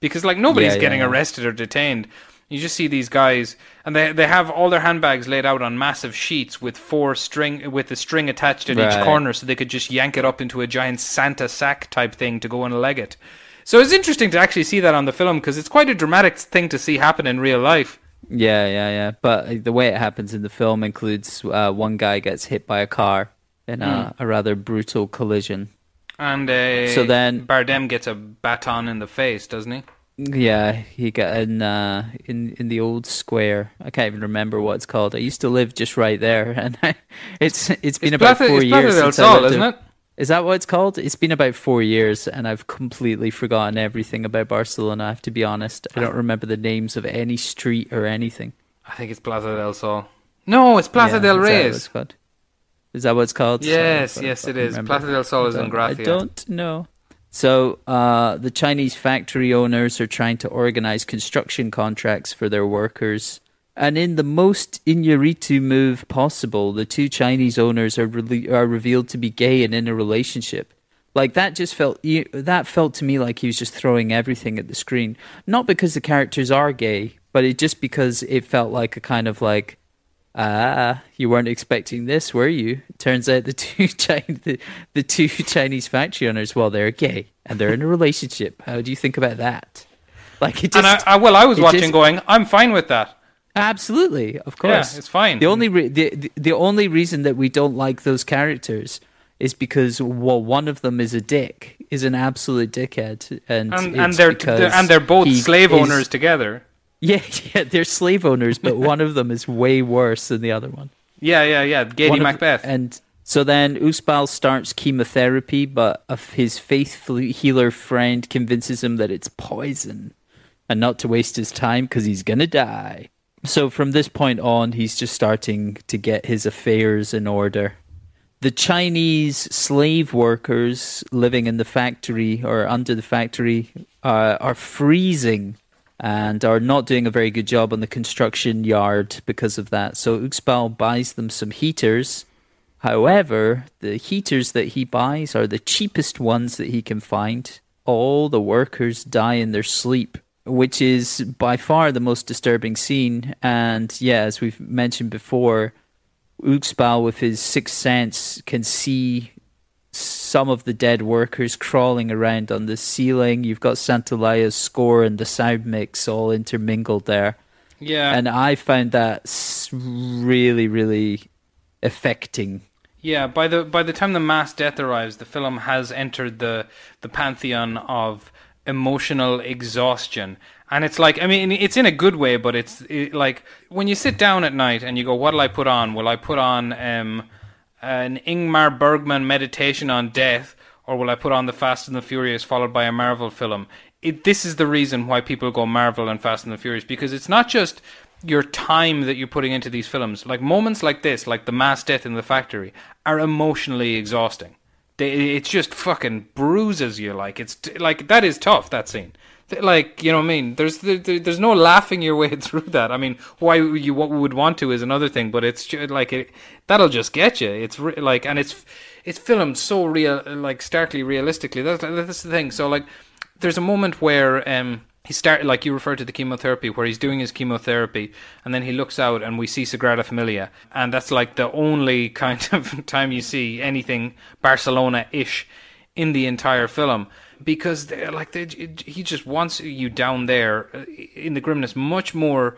Because like nobody's Yeah, yeah, getting arrested or detained. You just see these guys and they they have all their handbags laid out on massive sheets with four string with the string attached at each corner so they could just yank it up into a giant Santa sack type thing to go and leg it. So it's interesting to actually see that on the film because it's quite a dramatic thing to see happen in real life. Yeah, yeah, yeah. But uh, the way it happens in the film includes uh, one guy gets hit by a car in a, Hmm. a rather brutal collision. And uh, So then- Bardem gets a baton in the face, doesn't he? Yeah, he got in uh, in in the old square. I can't even remember what it's called. I used to live just right there, and I, it's it's been It's about Plaza- four years since I Sol, lived isn't it? Is that what it's called? It's been about four years, and I've completely forgotten everything about Barcelona. I have to be honest. I don't remember the names of any street or anything. I think it's Plaza del Sol. No, it's Plaza Yeah, del is that what Reyes. Is that what it's called? Yes, yes, it is. remember. Plaza del Sol is in Gracia. I don't know. So uh, the Chinese factory owners are trying to organize construction contracts for their workers And in the most Iñárritu move possible, the two Chinese owners are rele- are revealed to be gay and in a relationship. Like that just felt that felt to me like he was just throwing everything at the screen. Not because the characters are gay, but it just because it felt like a kind of like ah, you weren't expecting this, were you? Turns out the two Chinese, the, the two Chinese factory owners, well, they're gay and they're in a relationship. How do you think about that? Like it just, and I, I well, I was watching, just- going, I'm fine with that. Absolutely, of course, it's fine. The only re- the, the the only reason that we don't like those characters is because well, one of them is a dick, is an absolute dickhead, and And, and they're, they're and they're both slave is- owners together. Yeah, yeah, they're slave owners, but one of them is way worse than the other one. Yeah, yeah, yeah. Gady One of- Macbeth. And so then Uxbal starts chemotherapy, but his faithful healer friend convinces him that it's poison and not to waste his time because he's going to die. So from this point on, he's just starting to get his affairs in order. The Chinese slave workers living in the factory or under the factory uh, are freezing and are not doing a very good job on the construction yard because of that. So Uxbal buys them some heaters. However, the heaters that he buys are the cheapest ones that he can find. All the workers die in their sleep, which is by far the most disturbing scene. And yeah, as we've mentioned before, Uxbal with his sixth sense can see some of the dead workers crawling around on the ceiling. You've got Santaolalla's score and the sound mix all intermingled there. yeah, And I found that really, really affecting. yeah. By the by the time the mass death arrives, the film has entered the the pantheon of emotional exhaustion. And it's like, I mean, it's in a good way, but it's it, like when you sit down at night and you go, "What'll I put on? Will I put on um, an Ingmar Bergman meditation on death, or will I put on the Fast and the Furious followed by a Marvel film?" It, this is the reason why people go Marvel and Fast and the Furious because it's not just your time that you're putting into these films. Like moments like this, like the mass death in the factory, are emotionally exhausting. They, it just fucking bruises you. Like it's like that is tough. That scene. Like you know what I mean. There's there, there- there's no laughing your way through that. I mean, why you would want to is another thing, but it's like it that'll just get you. It's re- like and it's it's filmed so real, like starkly realistically. That's that's the thing. So like, there's a moment where um he started like you referred to the chemotherapy where he's doing his chemotherapy and then he looks out and we see Sagrada Familia and that's like the only kind of time you see anything Barcelona-ish in the entire film because they're like they, he just wants you down there uh, in the grimness much more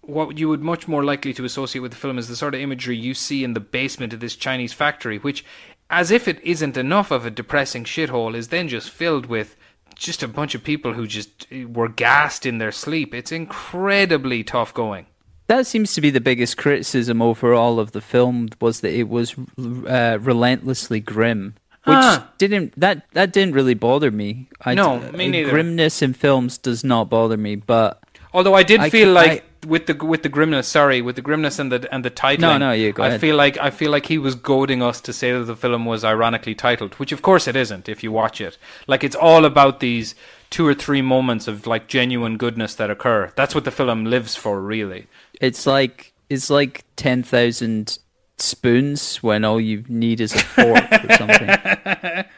what you would much more likely to associate with the film is the sort of imagery you see in the basement of this Chinese factory which as if it isn't enough of a depressing shithole is then just filled with just a bunch of people who just uh, were gassed in their sleep. It's incredibly tough going. That seems to be the biggest criticism overall of the film was that it was uh, relentlessly grim, which Ah. didn't that that didn't really bother me. I No, d- me neither. Grimness in films does not bother me, but Although I did I feel c- like with the with the grimness, sorry, with the grimness and the and the titling. No, no, you go I ahead. feel like I feel like he was goading us to say that the film was ironically titled, which of course it isn't if you watch it. Like it's all about these two or three moments of like genuine goodness that occur. That's what the film lives for, really. it's like it's like ten thousand spoons when all you need is a fork or something.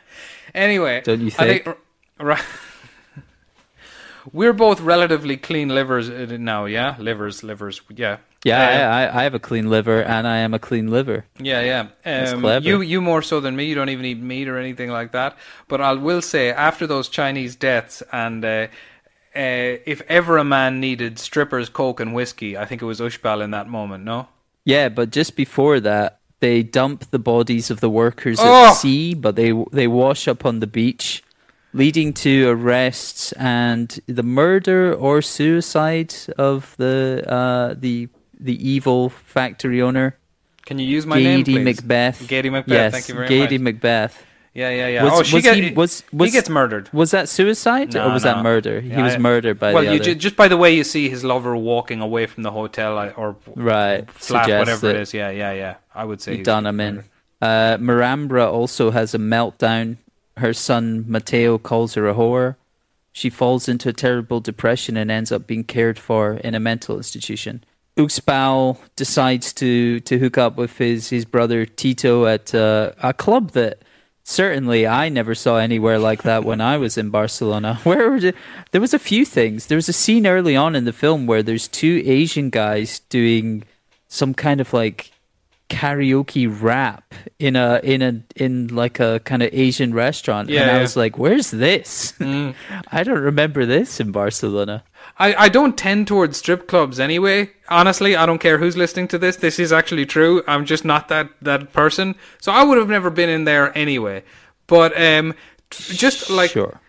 Anyway, Don't you I think? right. We're both relatively clean livers uh, now, yeah. Livers, livers, yeah. Yeah, Uh, I, I, have a clean liver, and I am a clean liver. Yeah, yeah. That's Um, clever. You you more so than me. You don't even eat meat or anything like that. But I will say, after those Chinese deaths, and uh, uh, if ever a man needed strippers, coke, and whiskey, I think it was Uxbal in that moment. No. Yeah, but just before that, they dump the bodies of the workers Oh! at sea, but they they wash up on the beach, leading to arrests and the murder or suicide of the uh, the the evil factory owner, Can you use my name, Gady please? Macbeth. Gady Macbeth. Yes, thank you very Gady much. Macbeth. Yeah, yeah, yeah. Was- oh, she was get, he- was- was- he gets murdered. Was that suicide No, or was no. that murder? He was I- murdered by well, the you other. ju- just by the way you see his lover walking away from the hotel or Right, flat, suggests whatever it is. Yeah, yeah, yeah. I would say He he's done him murdered. in. Uh, Marambra also has a meltdown. Her son Mateo calls her a whore. She falls into a terrible depression and ends up being cared for in a mental institution. Uxbal decides to to hook up with his his brother Tito at uh, a club that certainly I never saw anywhere like that when I was in Barcelona. Where were the, there was a few things. There was a scene early on in the film where there's two Asian guys doing some kind of like karaoke rap in a in a in like a kind of Asian restaurant, Yeah, and I yeah. was like, "Where's this? Mm. I don't remember this in Barcelona." I, I don't tend towards strip clubs anyway. Honestly, I don't care who's listening to this. This is actually true. I'm just not that, that person. So I would have never been in there anyway. But um, just like sure.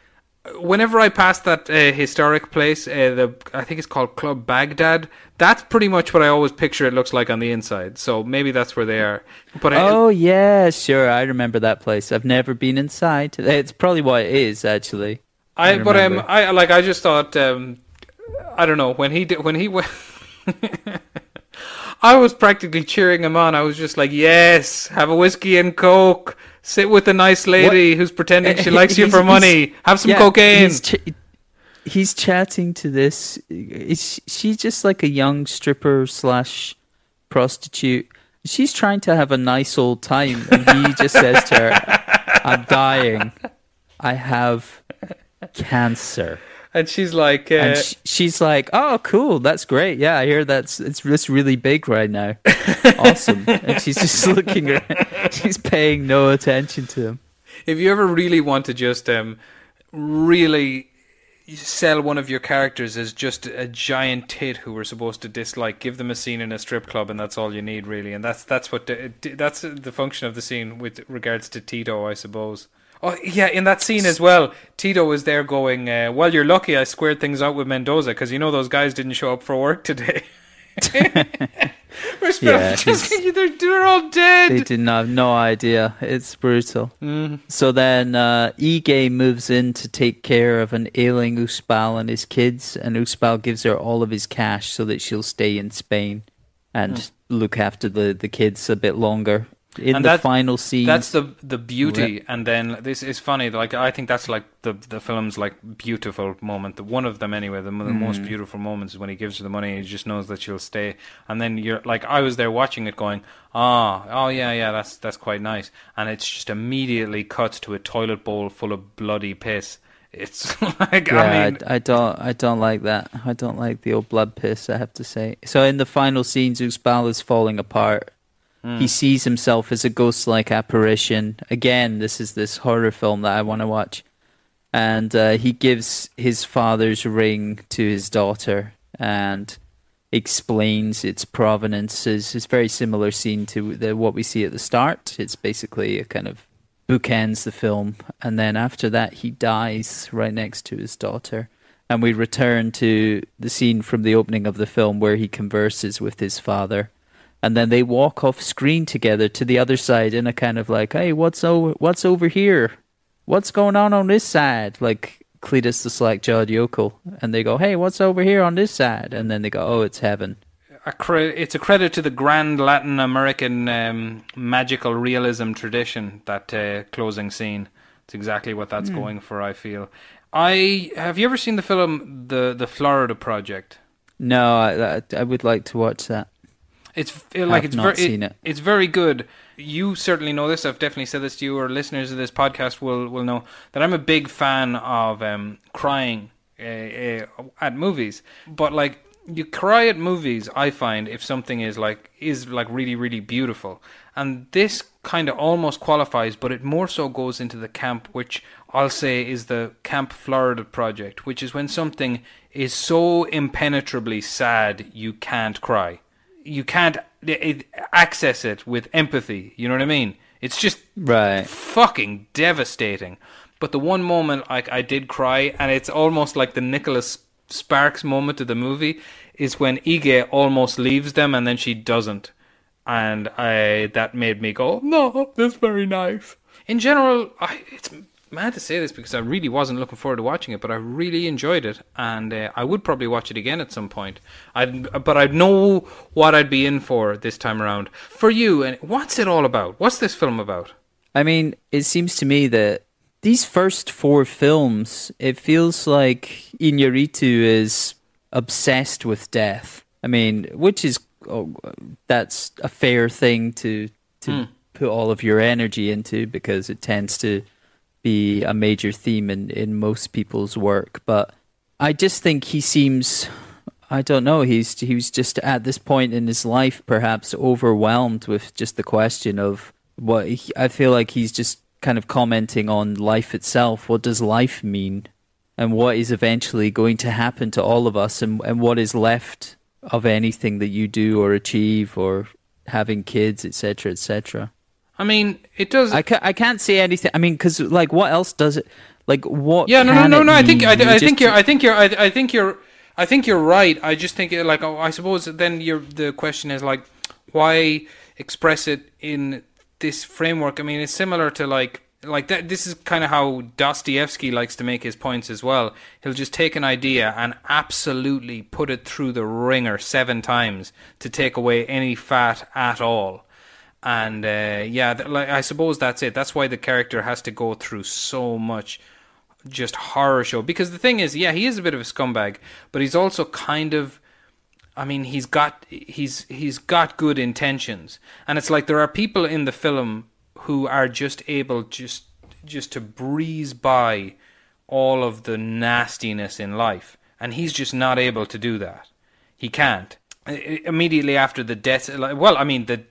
whenever I pass that uh, historic place, uh, the I think it's called Club Baghdad. That's pretty much what I always picture it looks like on the inside. So maybe that's where they are. But I, Oh yeah, sure. I remember that place. I've never been inside. It's probably what it is actually. I, I but um. I like I just thought um, I don't know when he did when he went. I was practically cheering him on. I was just like, "Yes, have a whiskey and coke. Sit with a nice lady who's pretending she likes you for money. Have some yeah, cocaine." He's, ch- he's chatting to this. Is she just like a young stripper slash prostitute? She's trying to have a nice old time, and he just says to her, "I'm dying. I have cancer." And she's like, uh, And sh- she's like, "Oh, cool. That's great. Yeah, I hear that's it's it's really big right now. awesome." And she's just looking at, she's paying no attention to him. if you ever really want to just um, really sell one of your characters as just a giant tit who we're supposed to dislike, give them a scene in a strip club, and that's all you need, really. And that's that's what the, that's the function of the scene with regards to Tito, I suppose. Oh yeah, in that scene as well, Tito is there going, uh, "Well, you're lucky I squared things out with Mendoza because you know those guys didn't show up for work today." We're Yeah, just, they're, they're all dead. They didn't have no idea. It's brutal. So then uh, Ige moves in to take care of an ailing Uxbal and his kids, and Uxbal gives her all of his cash so that she'll stay in Spain and look after the, the kids a bit longer. In And the that- final scene, That's the the beauty, and then this is funny. Like I think that's like the the film's like beautiful moment. The one of them anyway. The, the Mm. most beautiful moments is when he gives her the money. and He just knows that she'll stay, and then you're like I was there watching it, going, ah, oh yeah, yeah, that's that's quite nice. And it's just immediately cuts to a toilet bowl full of bloody piss. It's like yeah, I mean, I, I don't, I don't like that. I don't like the old blood piss. I have to say. So in the final scenes, Uxbal is falling apart. He sees himself as a ghost-like apparition. Again, this is this horror film that I want to watch, and uh, he gives his father's ring to his daughter and explains its provenance. It's, it's very similar scene to the, what we see at the start. It's basically a kind of bookends the film, and then after that, he dies right next to his daughter. And we return to the scene from the opening of the film where he converses with his father, and then they walk off screen together to the other side in a kind of like, "Hey, what's over? What's over here? What's going on on this side?" Like Cletus the Slack jawed yokel, and they go, "Hey, what's over here on this side?" And then they go, "Oh, it's heaven." a cre- it's a credit to the grand Latin American um, magical realism tradition. That uh, closing scene. It's exactly what that's going for. I feel. I have you ever seen the film the the Florida Project? No, I, I, I would like to watch that. It's feel like it's very it. it's very good. You certainly know this. I've definitely said this to you, or listeners of this podcast will will know that I'm a big fan of um, crying uh, uh, at movies. But like you cry at movies, I find if something is like is like really really beautiful, and this kind of almost qualifies, but it more so goes into the camp which I'll say is the Camp Florida project, which is when something is so impenetrably sad you can't cry you can't access it with empathy. You know what I mean? It's just Right. fucking devastating. But the one moment like I did cry, and it's almost like the Nicholas Sparks moment of the movie, is when Ige almost leaves them and then she doesn't, and I that made me go, no, that's very nice. In general, I, it's mad to say this because I really wasn't looking forward to watching it, but I really enjoyed it, and uh, I would probably watch it again at some point. I'd, but I'd know what I'd be in for this time around. For you, and what's it all about? What's this film about? I mean, it seems to me that these first four films, it feels like Iñárritu is obsessed with death. I mean, which is oh, that's a fair thing to to Hmm. put all of your energy into because it tends to be a major theme in in most people's work. But I just think he seems. I don't know. He's he was just at this point in his life, perhaps overwhelmed with just the question of what. He, I feel like he's just kind of commenting on life itself. What does life mean, and what is eventually going to happen to all of us, and and what is left of anything that you do or achieve, or having kids, etc., etc. I mean, it does. I can't, I can't say anything. I mean, because like, what else does it? Like, what? yeah, no, no, no, no. I think. I, I think you're, I think you're, I, I think you're, I think you're right. I just think, uh, like, oh, I suppose then you're, the question is like, why express it in this framework? I mean, it's similar to like, like that. This is kind of how Dostoevsky likes to make his points as well. He'll just take an idea and absolutely put it through the ringer seven times to take away any fat at all. And uh, yeah, like I suppose that's it. That's why the character has to go through so much just horror show. Because the thing is, yeah, he is a bit of a scumbag, but he's also kind of. I mean, he's got he's he's got good intentions, and it's like there are people in the film who are just able just just to breeze by all of the nastiness in life, and he's just not able to do that. He can't. Immediately after the death, well, I mean, the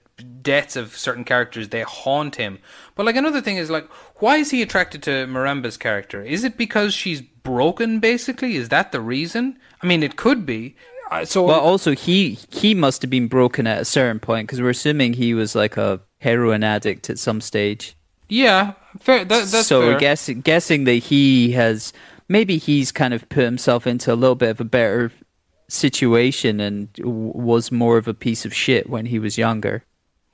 deaths of certain characters they haunt him. But like another thing is like, why is he attracted to Marambra's character? Is it because she's broken? Basically, is that the reason? I mean, it could be. So Well, also he he must have been broken at a certain point because we're assuming he was like a heroin addict at some stage. yeah, fair. That, that's so fair. guessing guessing that he has maybe he's kind of put himself into a little bit of a better situation and w- was more of a piece of shit when he was younger.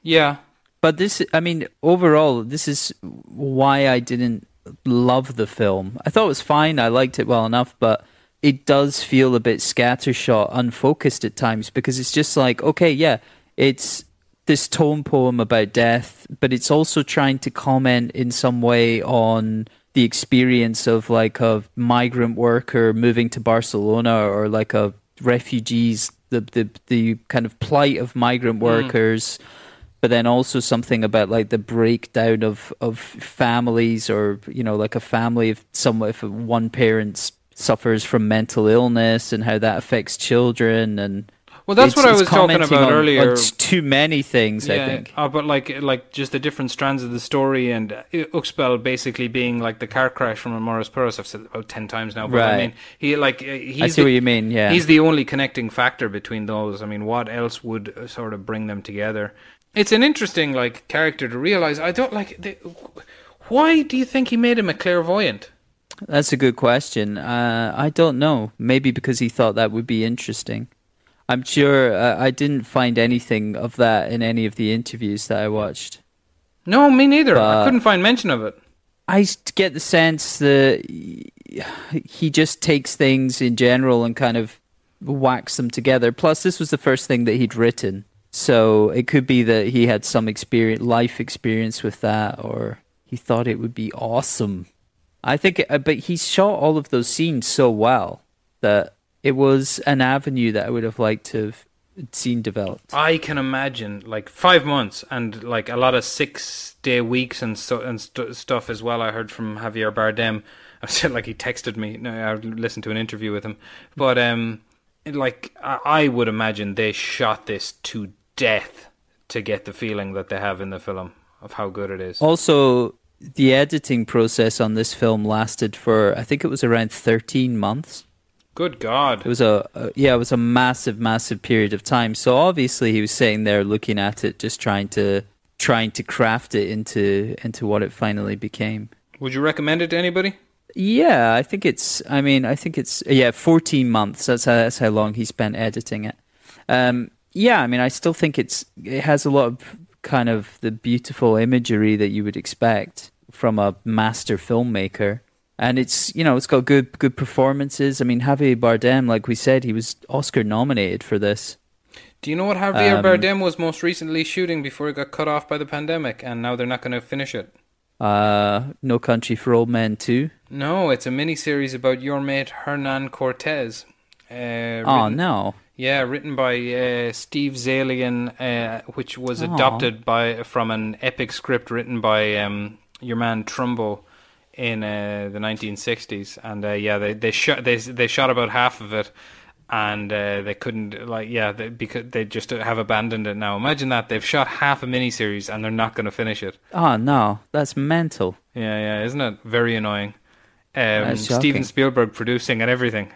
Yeah, But this, I mean, overall, this is why I didn't love the film. I thought it was fine. I liked it well enough, but it does feel a bit scattershot, unfocused at times because it's just like, okay, yeah, it's this tone poem about death, but it's also trying to comment in some way on the experience of like a migrant worker moving to Barcelona or like a refugees, the the the kind of plight of migrant mm. workers but then also something about like the breakdown of of families or you know like a family if some if one parent suffers from mental illness and how that affects children and Well, that's what I was talking about on- earlier. on too many things i think Uh, but like like just the different strands of the story and uh, Uxbal basically being like the car crash from Amores Perros. I've said it about ten times now, but I mean he like uh, he's i see the, what you mean yeah he's the only connecting factor between those. I mean, what else would uh, sort of bring them together? It's an interesting like character to realize. I don't like. The, why do you think he made him a clairvoyant? that's a good question uh, i don't know maybe because he thought that would be interesting i'm sure uh, i didn't find anything of that in any of the interviews that i watched No, me neither. I couldn't find mention of it. I get the sense that he just takes things in general and kind of whacks them together. Plus, this was the first thing that he'd written, so it could be that he had some experience, life experience with that, or he thought it would be awesome. I think, uh, but he shot all of those scenes so well that it was an avenue that I would have liked to have seen developed. I can imagine like five months and like a lot of six day weeks and so and st- stuff as well. I heard from Javier Bardem. I said like he texted me. No, I listened to an interview with him, but um, like I, would imagine they shot this to death to get the feeling that they have in the film of how good it is. Also, the editing process on this film lasted for I think it was around 13 months. Good God! It was a, a yeah, it was a massive, massive period of time. So obviously he was sitting there looking at it, just trying to trying to craft it into into what it finally became. Would you recommend it to anybody? Yeah, I think it's. I mean, I think it's. Yeah, fourteen months. That's how, that's how long he spent editing it. Um, yeah, I mean, I still think it's. It has a lot of kind of the beautiful imagery that you would expect from a master filmmaker, and it's you know it's got good good performances. I mean, Javier Bardem, like we said, he was Oscar nominated for this. Do you know what Javier Um, Bardem was most recently shooting before it got cut off by the pandemic, and now they're not going to finish it? Uh, no Country for Old Men too. No, it's a mini series about your mate Hernan Cortez. Uh, Oh no. Yeah, written by uh, Steve Zaillian, uh, which was Aw. adopted by from an epic script written by um, your man Trumbo in uh, the 1960s. And uh, yeah, they they shot they they shot about half of it, and uh, they couldn't like yeah they, because they just have abandoned it now. Imagine that they've shot half a miniseries and they're not going to finish it. Oh no, that's mental. Yeah, yeah, isn't it very annoying? Um, Steven Spielberg producing and everything.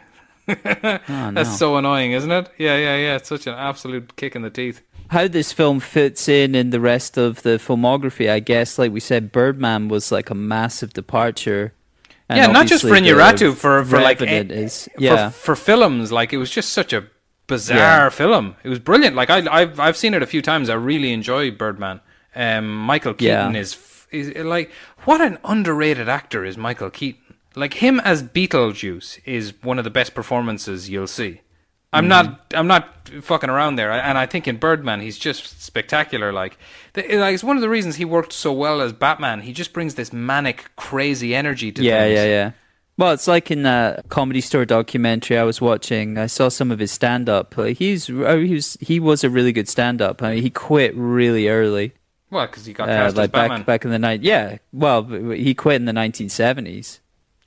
Oh, no. That's so annoying, isn't it? Yeah, yeah, yeah. It's such an absolute kick in the teeth. How this film fits in in the rest of the filmography, I guess, like we said, Birdman was like a massive departure. And yeah, not just for Iñárritu, for for like Revenant eh, is for, yeah. for films. Like it was just such a bizarre Yeah. film. It was brilliant. Like I, I've I've seen it a few times. I really enjoy Birdman. Um, Michael Keaton Yeah. is is like what an underrated actor is Michael Keaton. Like him as Beetlejuice is one of the best performances you'll see. I'm Mm-hmm. not I'm not fucking around there, and I think in Birdman he's just spectacular. Like, like it's one of the reasons he worked so well as Batman. He just brings this manic, crazy energy to Yeah, things. yeah, yeah. Yeah. Well, it's like in a comedy store documentary I was watching. I saw some of his stand up. Like he's uh, he was he was a really good stand up. I mean, he quit really early. Well, because he got Uh, cast as Batman. back back in the night. Yeah. Well, he quit in the 1970s.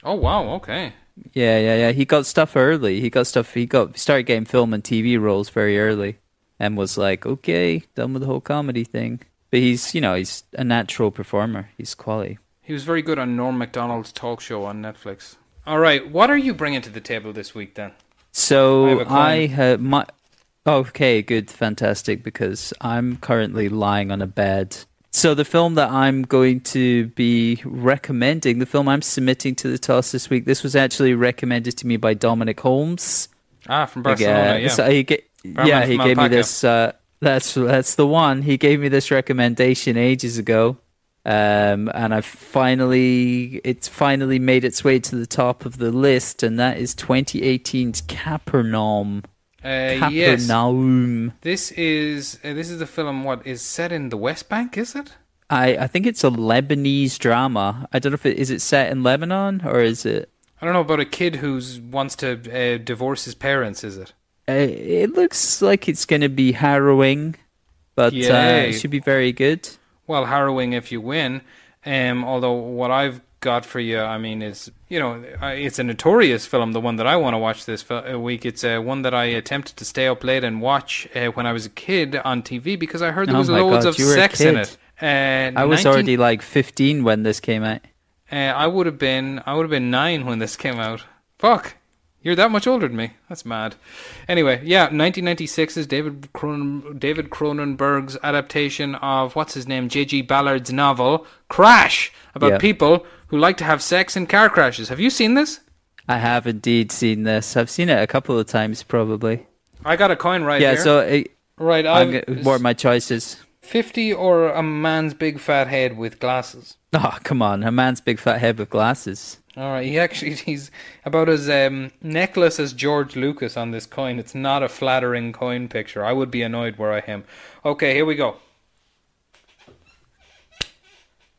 Oh wow, okay. Yeah, yeah, yeah. He got stuff early. He got stuff. He got started getting film and TV roles very early, and was like, okay, done with the whole comedy thing. But he's, you know, he's a natural performer. He's quality. He was very good on Norm Macdonald's talk show on Netflix. All right, what are you bringing to the table this week then? I So. I had my. Okay, good, fantastic. Because I'm currently lying on a bed. So the film that I'm going to be recommending, the film I'm submitting to the toss this week, this was actually recommended to me by Dominic Holmes. Ah, from Barcelona. yeah. so he ga- yeah, he gave me this. Uh, that's that's the one. He gave me this recommendation ages ago, um, and I finally it's finally made its way to the top of the list, and that is 2018's Capernaum. Uh, yes. Capernaum. This is uh, this is the film. What is set in the West Bank? Is it? I I think it's a Lebanese drama. I don't know if it is it set in Lebanon or is it. I don't know about a kid who wants to uh, divorce his parents. Is it? Uh, it looks like it's going to be harrowing, but uh, it should be very good. Well, harrowing if you win. Um, although what I've got for you, I mean, is you know, it's a notorious film. The one that I want to watch this uh, week. It's uh, one that I attempted to stay up late and watch uh, when I was a kid on TV because I heard there Oh was my loads God, of you were a sex in it. Uh, I was 19 already like 15 when this came out. Uh, I would have been I would have been nine when this came out. Fuck, you're that much older than me. That's mad. Anyway, yeah, 1996 is David Cronen, David Cronenberg's adaptation of what's his name, J.G. Ballard's novel Crash, about Yeah. people who like to have sex in car crashes. Have you seen this? I have indeed seen this. I've seen it a couple of times, probably. I got a coin right yeah, here. so it, right, I'm, what are my choices? 50 or a man's big fat head with glasses. Oh, come on. A man's big fat head with glasses. All right, he actually he's about as um, necklace as George Lucas on this coin. It's not a flattering coin picture. I would be annoyed were I him. Okay, here we go.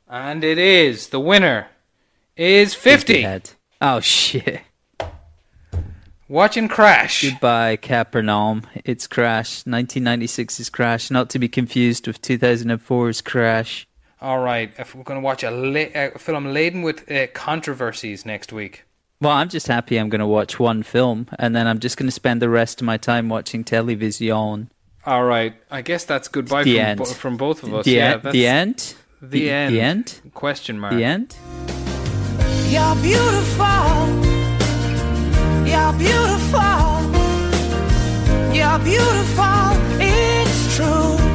And it is the winner is fifty. Head. Oh, shit. Watching Crash. Goodbye, Capernaum. It's Crash. 1996 is Crash, not to be confused with 2004's Crash. All right, if we're going to watch a, la- a film laden with uh, controversies next week. Well, I'm just happy I'm going to watch one film, and then I'm just going to spend the rest of my time watching television. All right, I guess that's goodbye the from, end. Bo- from both of us. The, yeah, the end. The, the end. The end. Question mark. The end. You're beautiful. You're beautiful. You're beautiful. It's true.